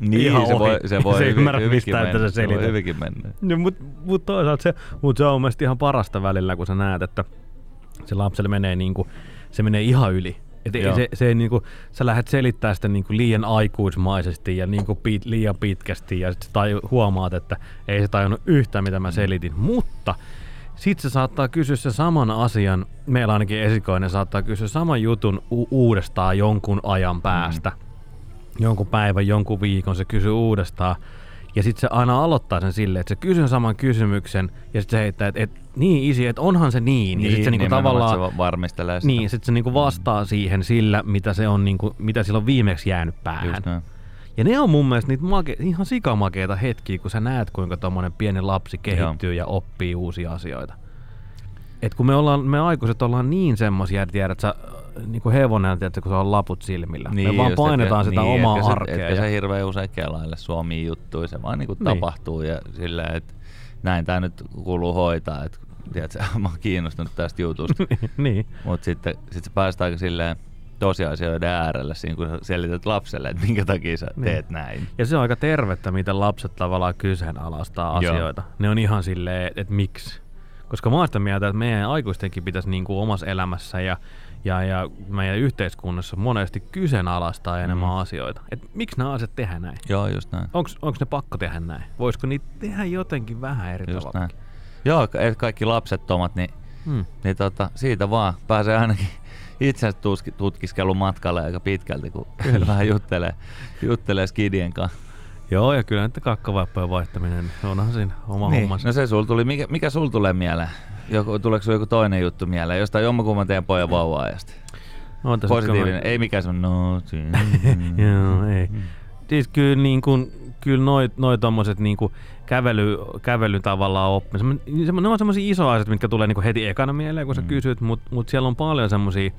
niin, ihan se ohi. voi, se voi Se hyvin, ymmärrä hyvinkin mistään, että mennä. sä se voi selität. hyvinkin mennä. No, mut, mut toisaalta se, mut se on mielestäni ihan parasta välillä, kun sä näet, että se lapselle menee niinku, se menee ihan yli. Et ei Joo. se, se ei niinku, sä lähdet selittää sitä niinku liian aikuismaisesti ja niinku pit, liian pitkästi ja sit taju, huomaat, että ei se tajunnut yhtään mitä mä selitin. Mutta sit se saattaa kysyä sen saman asian, meillä ainakin esikoinen saattaa kysyä saman jutun u- uudestaan jonkun ajan päästä. Jonkun päivän, jonkun viikon se kysyy uudestaan. Ja sitten se aina aloittaa sen silleen, että se kysyy saman kysymyksen ja sitten se heittää, että et, niin isi, että onhan se niin. ja sitten se niinku tavallaan, se varmistelee sitä. niin, sit se niinku vastaa siihen sillä, mitä se on niinku, mitä sillä on viimeksi jäänyt päähän. Ja ne on mun mielestä niitä make, ihan sikamakeita hetkiä, kun sä näet, kuinka tommonen pieni lapsi kehittyy ja oppii uusia asioita. Et kun me, ollaan, me aikuiset ollaan niin semmosia, että tiedät sä, niin kuin hevonen, tiedät, sä, kun se on laput silmillä. me vaan painetaan etkä- sitä niin, omaa etkä se- arkea. Etkä ja- se hirveän usein kelaille Suomiin juttuja, se vaan niinku Niin. tapahtuu ja silleen, että näin tämä nyt kuuluu hoitaa, että tiedätkö, mä oon kiinnostunut tästä jutusta. niin. Mutta sitten sit sä pääset aika silleen tosiasioiden äärelle siinä, kun selität lapselle, että minkä takia sä Niin. teet näin. Ja se on aika tervettä, miten lapset tavallaan kyseenalaistaa Joo. asioita. Ne on ihan silleen, että miksi. Koska mä oon sitä mieltä, että meidän aikuistenkin pitäisi niin kuin omassa elämässä ja, ja, ja meidän yhteiskunnassa monesti kyseenalaistaa enemmän Mm. asioita. Et miksi nämä asiat tehdään näin? Joo, just näin. Onko ne pakko tehdä näin? Voisiko niitä tehdä jotenkin vähän eri Just tavalla? näin. Joo, kaikki lapsettomat, niin, Hmm. niin tota, siitä vaan pääsee ainakin itse tutkiskelun matkalle aika pitkälti, kun vähän juttelee, juttelee skidien kanssa. Joo, ja kyllä nyt kakkavaippojen vaihtaminen, onhan siinä oma Niin, hommansa. no se sul tuli, mikä, mikä sul tulee mieleen? Joku, tuleeko sulla joku toinen juttu mieleen? Jostain jommankumman teidän pojan vauva-ajasta? Että Positiivinen, ei mikään sun no, Joo, ei. Siis kyllä, niin kuin, kyllä noi, noi tommoset niin kuin kävely, kävely tavallaan oppi. Semmo, ne on semmoisia isoja asioita, mitkä tulee niin kuin heti ekana mieleen, kun sä Mm. kysyt, mutta mut siellä on paljon semmoisia,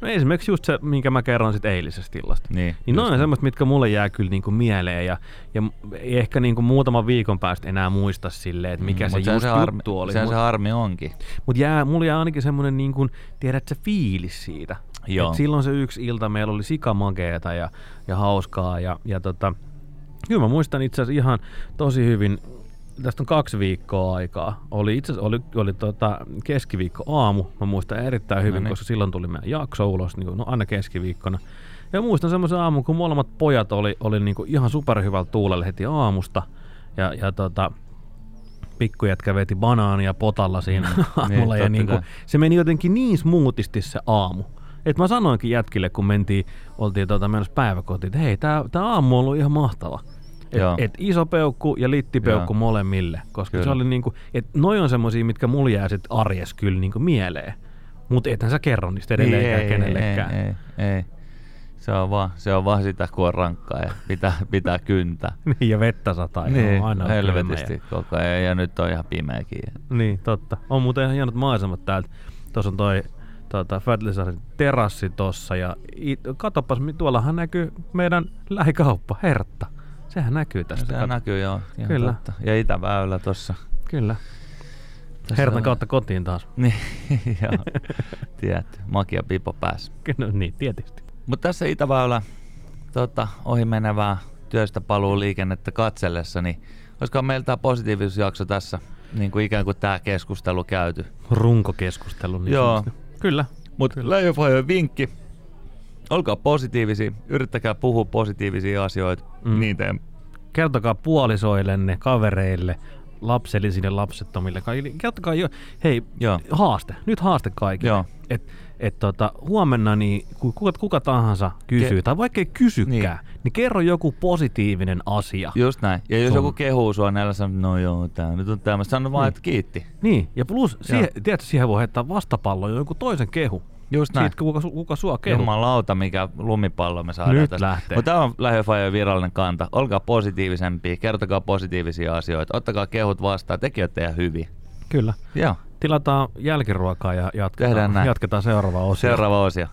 no esimerkiksi just se, minkä mä kerron sit eilisestä illasta. Niin, Niin noin on semmoista, mitkä mulle jää kyllä niinku mieleen ja, ja ei ehkä niinku muutaman viikon päästä enää muista silleen, että mikä Mm, se just se harmi, juttu oli. sehän Mut, se harmi onkin. mut jää, mulla jää ainakin semmoinen, niinku, tiedät se fiilis siitä. Joo. Et silloin se yksi ilta meillä oli sikamakeeta ja, ja hauskaa ja, ja tota, kyllä mä muistan itse asiassa ihan tosi hyvin tästä on kaksi viikkoa aikaa. Oli itse asiassa oli, oli tota keskiviikko aamu. Mä muistan erittäin hyvin, No niin. koska silloin tuli meidän jakso ulos, niin kuin, no aina keskiviikkona. Ja muistan semmoisen aamun, kun molemmat pojat oli, oli niin kuin ihan superhyvällä tuulella heti aamusta. Ja, ja tota, pikkujätkä veti banaania potalla siinä mm, aamulla. niin, ja niin kuin, se meni jotenkin niin smoothisti se aamu. Et mä sanoinkin jätkille, kun mentiin, oltiin tota menossa päiväkotiin, että hei, tää, tää aamu on ollut ihan mahtava. Et, Joo. et iso peukku ja littipeukku Joo. molemmille, koska Kyllä. se oli niinku, et noi on semmosia, mitkä mulla jää sit arjes kyllä niinku mieleen. Mutta ethän sä kerro niistä edelleenkään ei, kenellekään. Ei, ei, ei. Se on, vaan, se on vaan sitä, kun on rankkaa ja pitää, pitää kyntää. Niin, ja vettä sataa. ja niin, on aina helvetisti kylmä koko ajan ja nyt on ihan pimeäkin. Ja, niin, totta. On muuten ihan hienot maisemat täältä. Tuossa on toi tota, Fatlisarin terassi tossa ja it, katopas, tuollahan näkyy meidän lähikauppa, Hertta. Sehän näkyy tästä. Se kato. näkyy joo. Ihan Kyllä. Totta. Ja Itäväylä tossa. Kyllä. Tässä Hertan on- kautta kotiin taas. Niin, joo. Tiedät, makia pipo päässä. No niin, tietysti. Mutta tässä Itäväylä tota, ohi menevää työstä paluu liikennettä katsellessa, niin olisiko meillä tämä positiivisuusjakso tässä, niin kuin ikään kuin tämä keskustelu käyty. Runkokeskustelu. Niin Joo. sanotusti. Kyllä. Mutta Leijonfajojen vinkki, olkaa positiivisia, yrittäkää puhua positiivisia asioita, Mm. niin teen. Kertokaa puolisoillenne, kavereille, lapsellisille, lapsettomille. Kaikille. Kertokaa jo, hei, Joo. haaste. Nyt haaste kaikille. Joo. Et, et tota, huomenna niin ku- kuka, kuka tahansa kysyy, Ke- tai vaikka ei kysykään, niin. niin kerro joku positiivinen asia. Just näin. Ja jos Sun- joku kehuu sua, niin älä sano, no joo, tää nyt on tämmöistä. Sano vaan, Niin. että kiitti. Niin, ja plus, siihen, tiedätkö, siihen voi heittää vastapallon jonkun toisen kehu. Just näin. Siitä, kuka, kuka sua kehu. Jumalauta, mikä lumipallo me saadaan Nyt tästä. lähtee. Mutta tämä on Lähiöfajojen virallinen kanta. Olkaa positiivisempia, kertokaa positiivisia asioita, ottakaa kehut vastaan, tekin olette ihan hyviä. Kyllä. Joo, Tilataan jälkiruokaa ja Tehdään jatketaan, näin. jatketaan seuraavaa osia. seuraava osio.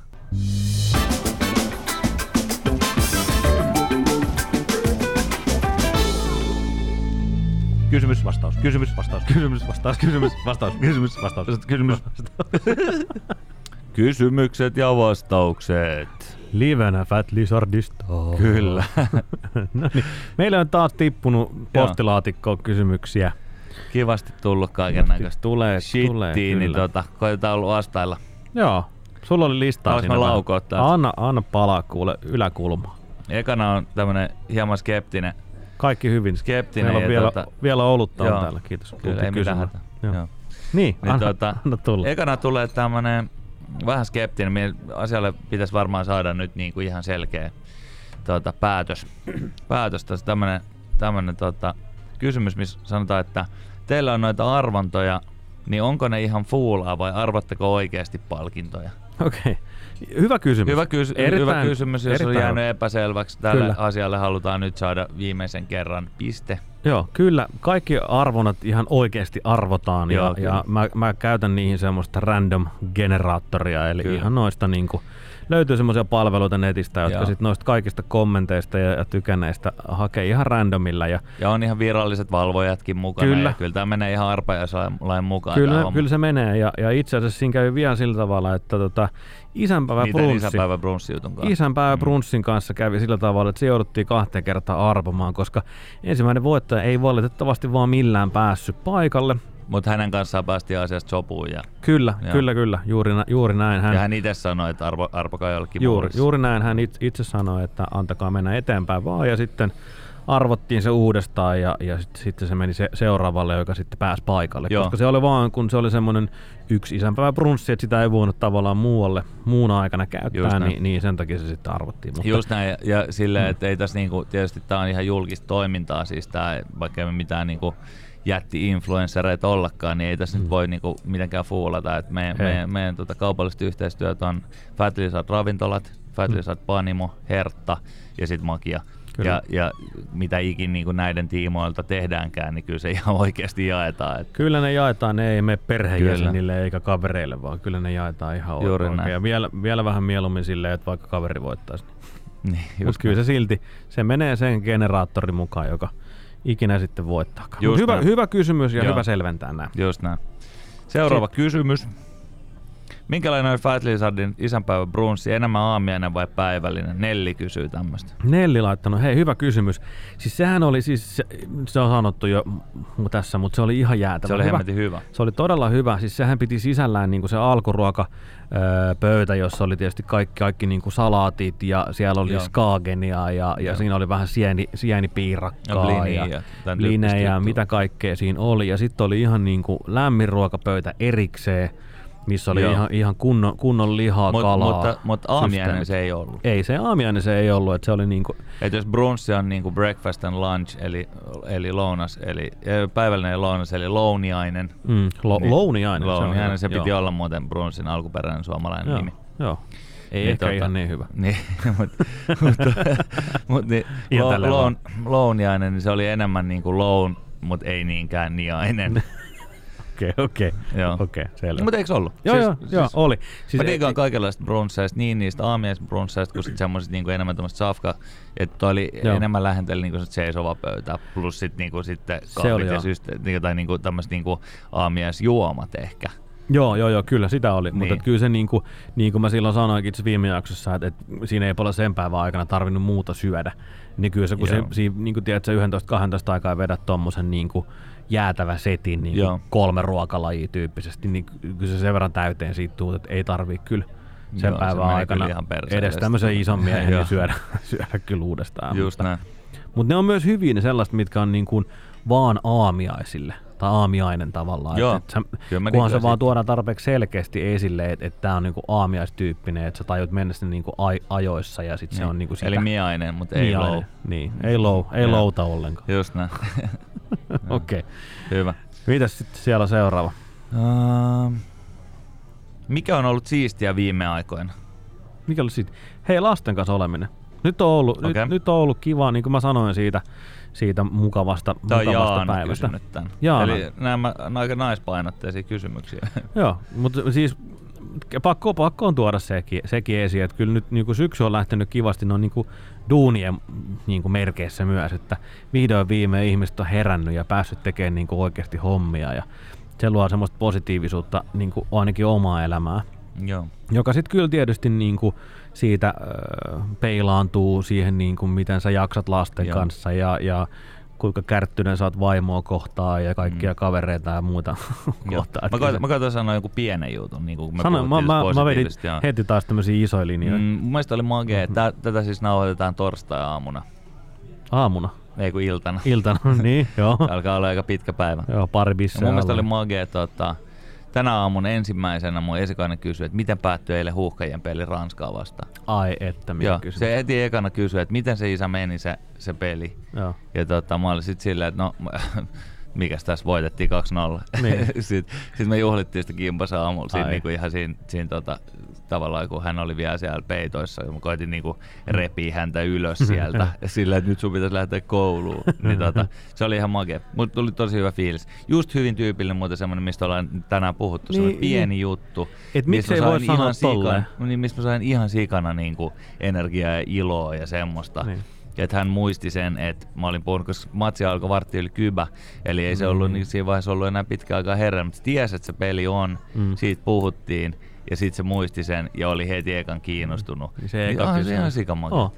Kysymys, vastaus, kysymys, vastaus, kysymys, vastaus, kysymys, vastaus, kysymys, vastaus, kysymys, vastaus. Kysymykset ja vastaukset. Livenä Fat Lizardista. Kyllä. no niin. Meillä on taas tippunut postilaatikkoon kysymyksiä. Kivasti tullut kaiken näköistä. Tulee, Shittiin, tulee, niin tota, koitetaan ollut vastailla. Joo, sulla oli listaa Haluaisin siinä. mä laukoa? Anna, anna palaa kuule yläkulmaa. Ekana on tämmönen hieman skeptinen. Kaikki hyvin. Skeptinen Meillä on ja vielä, tota- vielä olutta on täällä, kiitos. Kyllä, ei mitään hätää. Joo. Joo. Niin, Niin anna, tota, anna tulla. Ekana tulee tämmönen vähän skeptinen. Asialle pitäisi varmaan saada nyt niinku ihan selkeä tota, päätös. päätös tässä tämmönen, tämmönen tota, kysymys, missä sanotaan, että teillä on noita arvontoja, niin onko ne ihan fuulaa vai arvatteko oikeasti palkintoja? Okei. Okay. Hyvä kysymys. Hyvä, kys- Erittäin- hyvä kysymys, jos on erittäin jäänyt epäselväksi. Tälle Kyllä. asialle halutaan nyt saada viimeisen kerran piste. Joo, kyllä. Kaikki arvonat ihan oikeasti arvotaan Joo, ja, kyllä. ja mä, mä käytän niihin semmoista random generaattoria, eli Kyllä. ihan noista niinku, löytyy semmoisia palveluita netistä, jotka Joo. sitten noista kaikista kommenteista ja, ja tykänneistä hakee ihan randomilla. Ja Ja on ihan viralliset valvojatkin mukana. Kyllä. Ja kyllä tämä menee ihan arpajaislain mukaan. kyllä, kyllä se menee ja, ja itse asiassa siinä käy vielä sillä tavalla, että tota, isänpäivä brunssi, isäpäivä brunssijutun kanssa? Isänpäivä brunssin kanssa kävi sillä tavalla, että se jouduttiin kahteen kertaan arvomaan, koska ensimmäinen voittaja ei valitettavasti vaan millään päässyt paikalle. Mutta hänen kanssaan päästiin asiasta sopuun. Ja, Kyllä, Joo. kyllä, kyllä. Juuri, juuri näin. Hän, ja hän itse sanoi, että arvo, arpokaa jollekin juuri, juuri näin hän itse, itse sanoi, että antakaa mennä eteenpäin vaan. Ja sitten arvottiin se uudestaan ja, ja sitten, sitten se meni se, seuraavalle, joka sitten pääsi paikalle. Joo. Koska se oli vaan, kun se oli semmoinen yksi isänpäivä brunssi, että sitä ei voinut tavallaan muualle muuna aikana käyttää, niin, niin, sen takia se sitten arvottiin. Mutta, Just näin, ja, ja silleen, Mm. että ei tässä niinku, tietysti tämä on ihan julkista toimintaa, siis tää, vaikka ei mitään niinku jätti-influenssereita ollakaan, niin ei tässä nyt voi niinku mitenkään fuulata. Et meidän, Hei. meidän, meidän tota kaupalliset yhteistyöt on Fat Lizard Ravintolat, Fat Lizard Panimo, Hertta ja sitten Makia. Kyllä. Ja, ja mitä ikin niinku näiden tiimoilta tehdäänkään, niin kyllä se ihan oikeasti jaetaan. Et Kyllä ne jaetaan, ne ei mene perheenjäsenille eikä kavereille, vaan kyllä ne jaetaan ihan Juuri oikein. näin. Ja vielä, vielä vähän mieluummin silleen, että vaikka kaveri voittaisi. niin, Mutta kyllä se silti, se menee sen generaattorin mukaan, joka ikinä sitten voittaakaan. Hyvä, näin. hyvä kysymys ja Joo. hyvä selventää näin. Just näin. Seuraava kysymys. Minkälainen on Fat Lizardin isänpäivä brunssi? Enemmän aamiainen vai päivällinen? Nelli kysyy tämmöistä. Nelli laittanut, hei hyvä kysymys. Siis sehän oli, siis se, se on sanottu jo tässä, mutta se oli ihan jäätävä. Se oli hyvä. hyvä. Se oli todella hyvä. Siis sehän piti sisällään niin se alkuruoka öö, pöytä, jossa oli tietysti kaikki, kaikki niin kuin salaatit ja siellä oli Joo. skagenia ja, ja Joo. siinä oli vähän sieni, sienipiirakkaa Ja ja, ja linejä ja mitä kaikkea siinä oli. Ja sitten oli ihan niin kuin lämmin ruokapöytä erikseen, missä oli Joo. ihan, ihan kunnon, kunnon lihaa, Mut, kalaa. mutta, mutta aamiainen se ei ollut. Ei se aamiainen se ei ollut, että se oli niinku, Et jos brunssi on niinku breakfast and lunch, eli, eli lounas, eli eh, päivällinen lounas, eli louniainen. mm, lo, Niin, louniainen. Louniainen, se, on hyvä. piti Joo. olla muuten brunssin alkuperäinen suomalainen Joo, nimi. joo. Ei Niin ehkä tota- ihan niin hyvä. Niin, mutta mut, niin, Ihan lo, loun, louniainen, niin se oli enemmän niinku loun, mutta ei niinkään niainen. Okei, okei. Joo. Okei, selvä. mutta eikö ollut? Joo, joo, joo, oli. Siis mä e- digaan kaikenlaista brunsseista, niin niistä aamiaisbrunsseista kuin sit semmoiset niinku enemmän tämmöistä safka, että toi oli Joo. enemmän lähenteli niinku se seisova pöytä, plus sit niinku sitten kahvit ja syste, niinku, tai niinku tämmöiset niinku aamiaisjuomat ehkä. Joo, joo, joo, kyllä sitä oli. Niin. Mutta kyllä se niin kuin, niin kuin mä silloin sanoinkin itse viime jaksossa, että, että siinä ei paljon sen päivän aikana tarvinnut muuta syödä. Niin kyllä se, kun se, siinä, niin kuin tiedät, 11-12 aikaa vedät tommosen niin kuin jäätävä setin niin kuin kolme ruokalajia tyyppisesti, niin kyllä se sen verran täyteen siitä tuut, että ei tarvii kyllä sen Joo, se päivän menee aikana ihan edes tämmöisen ison miehen niin syödä, syödä kyllä uudestaan. Just näin. Mutta ne on myös hyviä ne sellaiset, mitkä on niin kuin vaan aamiaisille tai aamiainen tavallaan. Joo, Et, et sä, kunhan digaan se vaan siitä. tuodaan tarpeeksi selkeästi esille, että et tämä on niinku aamiaistyyppinen, että sä tajut mennä sinne niinku ai, ajoissa ja sitten se on niinku sitä. Eli miainen, mutta ei miainen. low. Niin, ei low, ei Joo. louta ollenkaan. Just näin. Okei. Okay. Hyvä. Mitäs sitten siellä seuraava? Uh, mikä on ollut siistiä viime aikoina? Mikä oli sitten? Hei, lasten kanssa oleminen. Nyt on ollut, Okei. nyt, nyt on ollut kiva, niin kuin mä sanoin siitä, siitä mukavasta, Tämä mukavasta Jaana päivästä. tämän. Jaana. Eli nämä on aika naispainotteisia kysymyksiä. Joo, mutta siis pakko, pakko on tuoda sekin, sekin esiin, että kyllä nyt niin kuin syksy on lähtenyt kivasti noin niin kuin duunien niin kuin merkeissä myös, että vihdoin viimein ihmiset on herännyt ja päässyt tekemään niin kuin oikeasti hommia ja se luo semmoista positiivisuutta niin kuin ainakin omaa elämää, Joo. joka sitten kyllä tietysti niin kuin siitä peilaantuu siihen, niin kuin miten sä jaksat lasten Joo. kanssa ja, ja kuinka kärttyinen sä oot vaimoa kohtaan ja kaikkia Mm. kavereita ja muuta kohtaan. Mä koitan, mä koitan sanoa joku pienen jutun, niin kuin me Sano, mä, puhuttiin mä, mä vedin joo. heti taas tämmöisiä isoja linjoja. Mm, mun mielestä oli magea. Tä, tätä siis nauhoitetaan torstai-aamuna. Aamuna, Ei kun iltana. iltana, niin joo. Alkaa olla aika pitkä päivä. joo, pari Ja bisseä mun mielestä oli magea, tota, tänä aamun ensimmäisenä mun esikainen kysyi, että miten päättyi eilen huuhkajien peli Ranskaa vastaan. Ai että, mikä Joo, kysymys. se heti ekana kysyi, että miten se isä meni se, se peli. Joo. Ja tota, mä olin sit silleen, että no, mikäs tässä voitettiin 2-0. Niin. sitten sit me juhlittiin sitä kimpassa aamulla siinä, niinku ihan siinä, siinä tota, tavallaan, kun hän oli vielä siellä peitoissa. Ja mä koitin niinku repiä häntä ylös sieltä. sillä, että nyt sun pitäisi lähteä kouluun. niin tota, se oli ihan makea. Mutta tuli tosi hyvä fiilis. Just hyvin tyypillinen muuten semmoinen, mistä ollaan tänään puhuttu. Niin, pieni niin. juttu. Et mä sain voi sanoa ihan sikana, niin, missä mä sain ihan sikana niinku energiaa ja iloa ja semmoista. Niin. Ja että hän muisti sen, että mä olin puhunut, koska matsi alkoi vartti yli kybä, eli ei se ollut Mm. niin siinä vaiheessa ollut enää pitkä aikaa herran, mutta tiesi, että se peli on, Mm. mm. siitä puhuttiin, ja sitten se muisti sen ja oli heti ekan kiinnostunut. Niin se Niin eka onhan kysymys. se ihan sikamagia. Oh.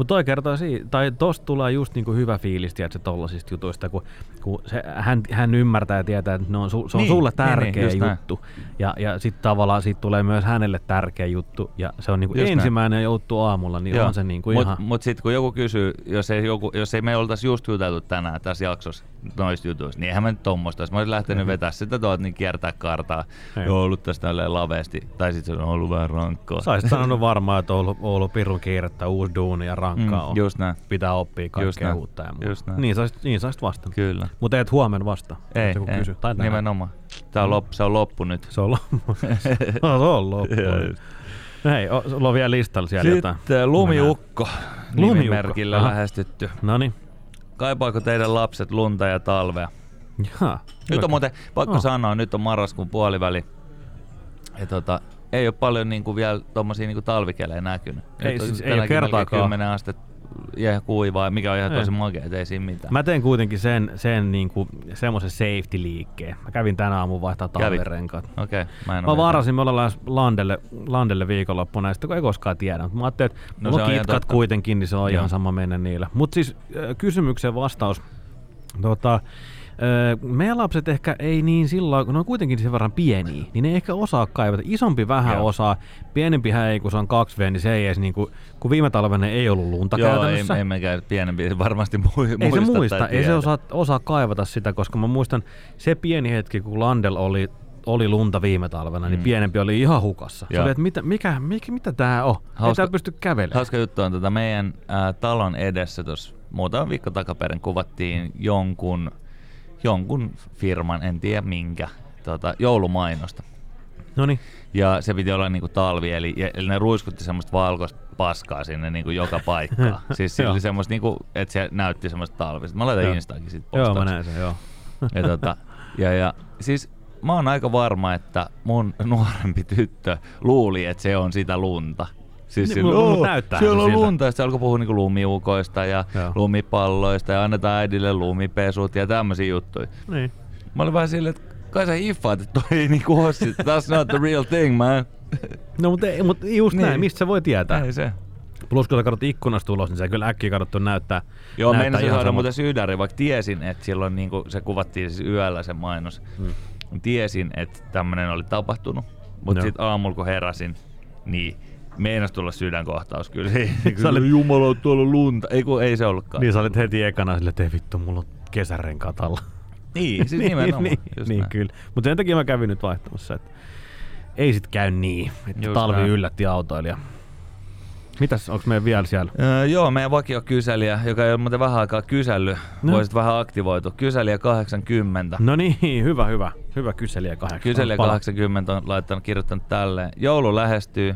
Mutta toi kertoo siitä, tai tosta tulee just niinku hyvä fiilis, tiedätkö, tollasista jutuista, kun, kun se, hän, hän ymmärtää ja tietää, että ne on su, se on Niin, sulle niin, niin, tärkeä just näin. juttu. Ja, ja sitten tavallaan siitä tulee myös hänelle tärkeä juttu. Ja se on niinku Just näin. ensimmäinen juttu aamulla, niin Joo. on se niinku mut, ihan... Mut sitten kun joku kysyy, jos ei, joku, jos ei me oltaisi just juteltu tänään tässä jaksossa noista jutuista, niin eihän mä nyt tommoista. Jos mä olisin lähtenyt vetää sitä tuolta, niin kiertää kartaa. Ei. Ja ollut tästä tälleen laveasti. Tai sitten se on ollut vähän rankkaa. Saisit sanonut varmaan, että on ollut, on ollut pirun kiirettä, uusi duuni ja rankkaa on. Mm, just näin. Pitää oppia kaikkea uutta ja muuta. Just näin. Niin saisit, niin saisit vastannut. Kyllä. Mutta et huomenna vasta. Ei, ei. Kysy. Tai tänään. nimenomaan. Tää on, loppu, se on loppu nyt. Se on loppu. no, se on loppu. No Hei, sulla on vielä listalla siellä jotain. Sitten Lumiukko. Lumiukko, Nimimerkillä aha. lähestytty. No niin. Kaipaako teidän lapset lunta ja talvea? Jaa. Nyt on muuten, pakko Oh. sanoa, nyt on marraskuun puoliväli. Ja tota, ei ole paljon niinku vielä tommosia niinku talvikelejä näkynyt. Ei, Nyt siis ei oo kertaakaan. melkein 10 astetta ihan kuivaa, mikä on ihan tosi makea, et ei siinä mitään. Mä teen kuitenkin sen, sen niinku, semmoisen safety-liikkeen. Mä kävin tänä aamun vaihtaa Kävit? talvirenkaat. Okei, mä en Mä varasin, me ollaan Landelle, Landelle viikonloppuna, ja sitten kun ei koskaan tiedä. Mut Mä ajattelin, että No mulla on kitkat kuitenkin, niin se on Joo. ihan sama mennä niillä. Mutta siis äh, kysymyksen vastaus. Tota, äh, meidän lapset ehkä ei niin silloin, kun ne on kuitenkin sen verran pieniä, niin ne ei ehkä osaa kaivata. Isompi vähän Joo. osaa, pienempihän ei, kun se on 2V, niin se ei edes niinku, kun viime talvena ei ollut lunta Joo, ei, käytännössä. ei mekään pienempi, varmasti mui, Ei muista se muista, ei se osaa, osaa kaivata sitä, koska mä muistan se pieni hetki, kun Landel oli, oli lunta viime talvena, niin Mm. pienempi oli ihan hukassa. Se Joo. oli, että mitä, mikä, mikä, mitä tää on? Ei Hauska- tää pysty kävelemään. Hauska juttu on, tota meidän ää, talon edessä tuossa muutama viikko takaperin kuvattiin jonkun, jonkun firman, en tiedä minkä, tota, joulumainosta. No niin, Ja se piti olla niinku talvi, eli, eli ne ruiskutti semmoista valkoista paskaa sinne niinku joka paikkaan. siis Joo. oli semmoista, niinku, että se näytti semmoista talvista. Mä laitan. Instaakin sit joo mä postauksen. näen sen, joo. Ja, tota, ja, ja siis mä oon aika varma, että mun nuorempi tyttö luuli, että se on sitä lunta. Siis Niin, mut "Oo, näyttää siellä se on siltä." lunta, ja sitten alkoi puhua niinku lumiukoista ja Joo. lumipalloista ja annetaan äidille lumipesut ja tämmöisiä juttuja. Niin. Mä olin vähän silleen, että kai sä hiffaat, että toi ei niinku oo sit, that's not the real thing, man. No mutta mut just Niin. näin, mistä sä voi tietää? Ei se. Plus kun sä katsot ikkunasta ulos, niin se kyllä äkkiä katsottu näyttää. Joo, näyttää meinasin ihan saada muuten sydäri, vaikka tiesin, että silloin niinku, se kuvattiin siis yöllä se mainos. Hmm. Tiesin, että tämmönen oli tapahtunut, mutta Joo. sitten aamulla kun heräsin, niin meinas tulla sydänkohtaus kyllä. Sä olit- Jumala, tuolla on lunta. Ei kun ei se ollutkaan. Niin sä olit heti ekana silleen, että ei vittu, mulla on kesärenkaat alla. Niin, siis nimenomaan. niin, just niin näin. kyllä. Mutta sen takia mä kävin nyt vaihtamassa, että ei sit käy niin, että Just talvi näin. yllätti autoilija. Mitäs, onko meidän vielä siellä? Öö, joo, meidän vakio kyselijä, joka ei ole muuten vähän aikaa kysellyt, No. voisit vähän aktivoitu. Kyselijä 80. No niin, hyvä, hyvä. Hyvä kyselijä kahdeksan. Kyselijä Pala- 80 on laittanut, kirjoittanut tälleen. Joulu lähestyy.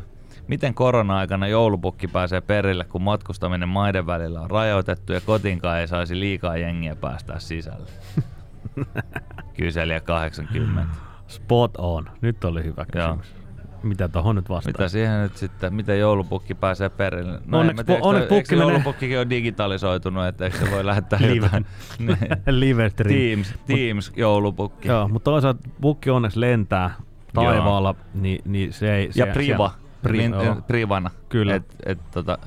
Miten korona-aikana joulupukki pääsee perille, kun matkustaminen maiden välillä on rajoitettu ja kotiinkaan ei saisi liikaa jengiä päästää sisälle? Kyselijä 80. Spot on. Nyt oli hyvä kysymys. Mitä tohon nyt vastaa? Mitä siihen nyt sitten, miten joulupukki pääsee perille? No Onneksi tiedä, onneksi pukki menee- joulupukkikin on digitalisoitunut, että eikö se voi lähettää Live. jotain? Live stream. Teams, Teams joulupukki. Joo, mutta toisaalta pukki onneksi lentää taivaalla, niin, niin se ei... Ja se, priva. Se, pri, Min- privana. Kyllä. Et, et, tota,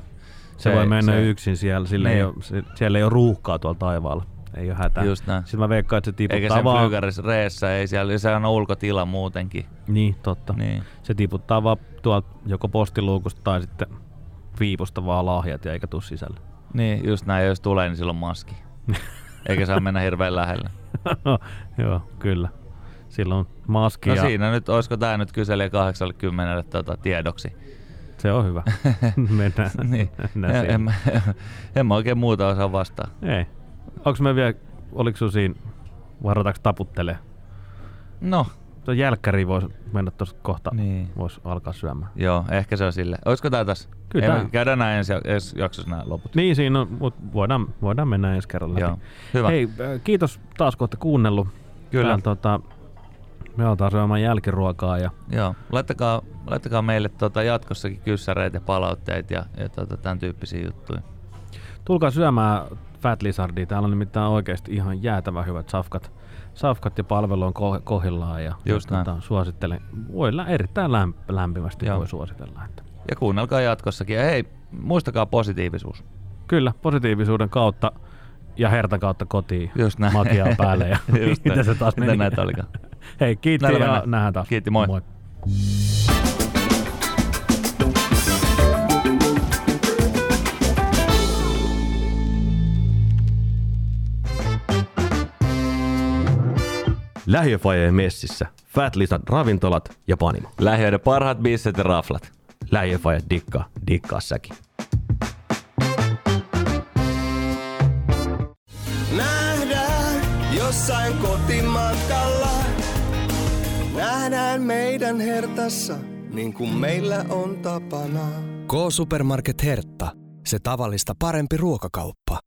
se, voi mennä yksin siellä, sillä ei Niin. ole, se, siellä ei ole ruuhkaa tuolla taivaalla. Ei ole hätää. Just näin. Sitten mä veikkaan, että se tiputtaa Eikä sen vaan... flygaris reessä, ei siellä, se on ulkotila muutenkin. Niin, totta. Niin. Se tiputtaa vaan tuolta joko postiluukusta tai sitten viipusta vaan lahjat ja eikä tuu sisälle. Niin, just näin, jos tulee, niin silloin maski. Eikä saa mennä hirveän lähelle. Joo, kyllä. Silloin maski No ja siinä nyt, olisiko tää nyt kyselijä 80 tota, tiedoksi? se on hyvä. Mennään, niin. mennään en, en, mä, en mä oikein muuta osaa vastaa. Ei. Onko me vielä, oliko siinä, varataanko taputtelee? No, Tuo jälkkäri voisi mennä tuossa kohta, Niin. voisi alkaa syömään. joo, ehkä se on sille. Olisiko tää tässä? Kyllä Ei, tää- Käydään näin ensi, ensi jaksossa nämä loput. Niin siinä on, mutta voidaan, voidaan mennä ensi kerralla läpi. Joo, hyvä. Hei, äh, kiitos taas kun olette kuunnellut. Kyllä. Täällä, tota, me aletaan syömään jälkiruokaa ja Joo, laittakaa, laittakaa meille tota jatkossakin kyssäreitä ja palautteita ja, ja tota, tämän tyyppisiä juttuja. tulkaa syömään Fat Lizardia. Täällä on nimittäin oikeasti ihan jäätävän hyvät safkat. Safkat ja palvelu on ko- kohillaan ja, Just näin. tota, suosittelen. Voi lä- erittäin lämp- lämpimästi Joo. voi suositella. Että. Ja kuunnelkaa jatkossakin. Ja hei, muistakaa positiivisuus. Kyllä, positiivisuuden kautta ja hertan kautta kotiin. Just näin. Magiaa päälle ja Just mitä se taas Mitä meni. näitä olikaan? Hei, kiitti Näillä ja mennään. nähdään taas. Kiitti, moi. moi. Lähiöfajeen messissä. Fat Lizard ravintolat ja panimo. Lähiöiden parhaat bisset ja raflat. Lähiöfaje dikkaa, dikkaa säkin. Nähdään jossain kotimatkalla. Nähdään meidän hertassa, niin kuin meillä on tapana. K-Supermarket Hertta. Se tavallista parempi ruokakauppa.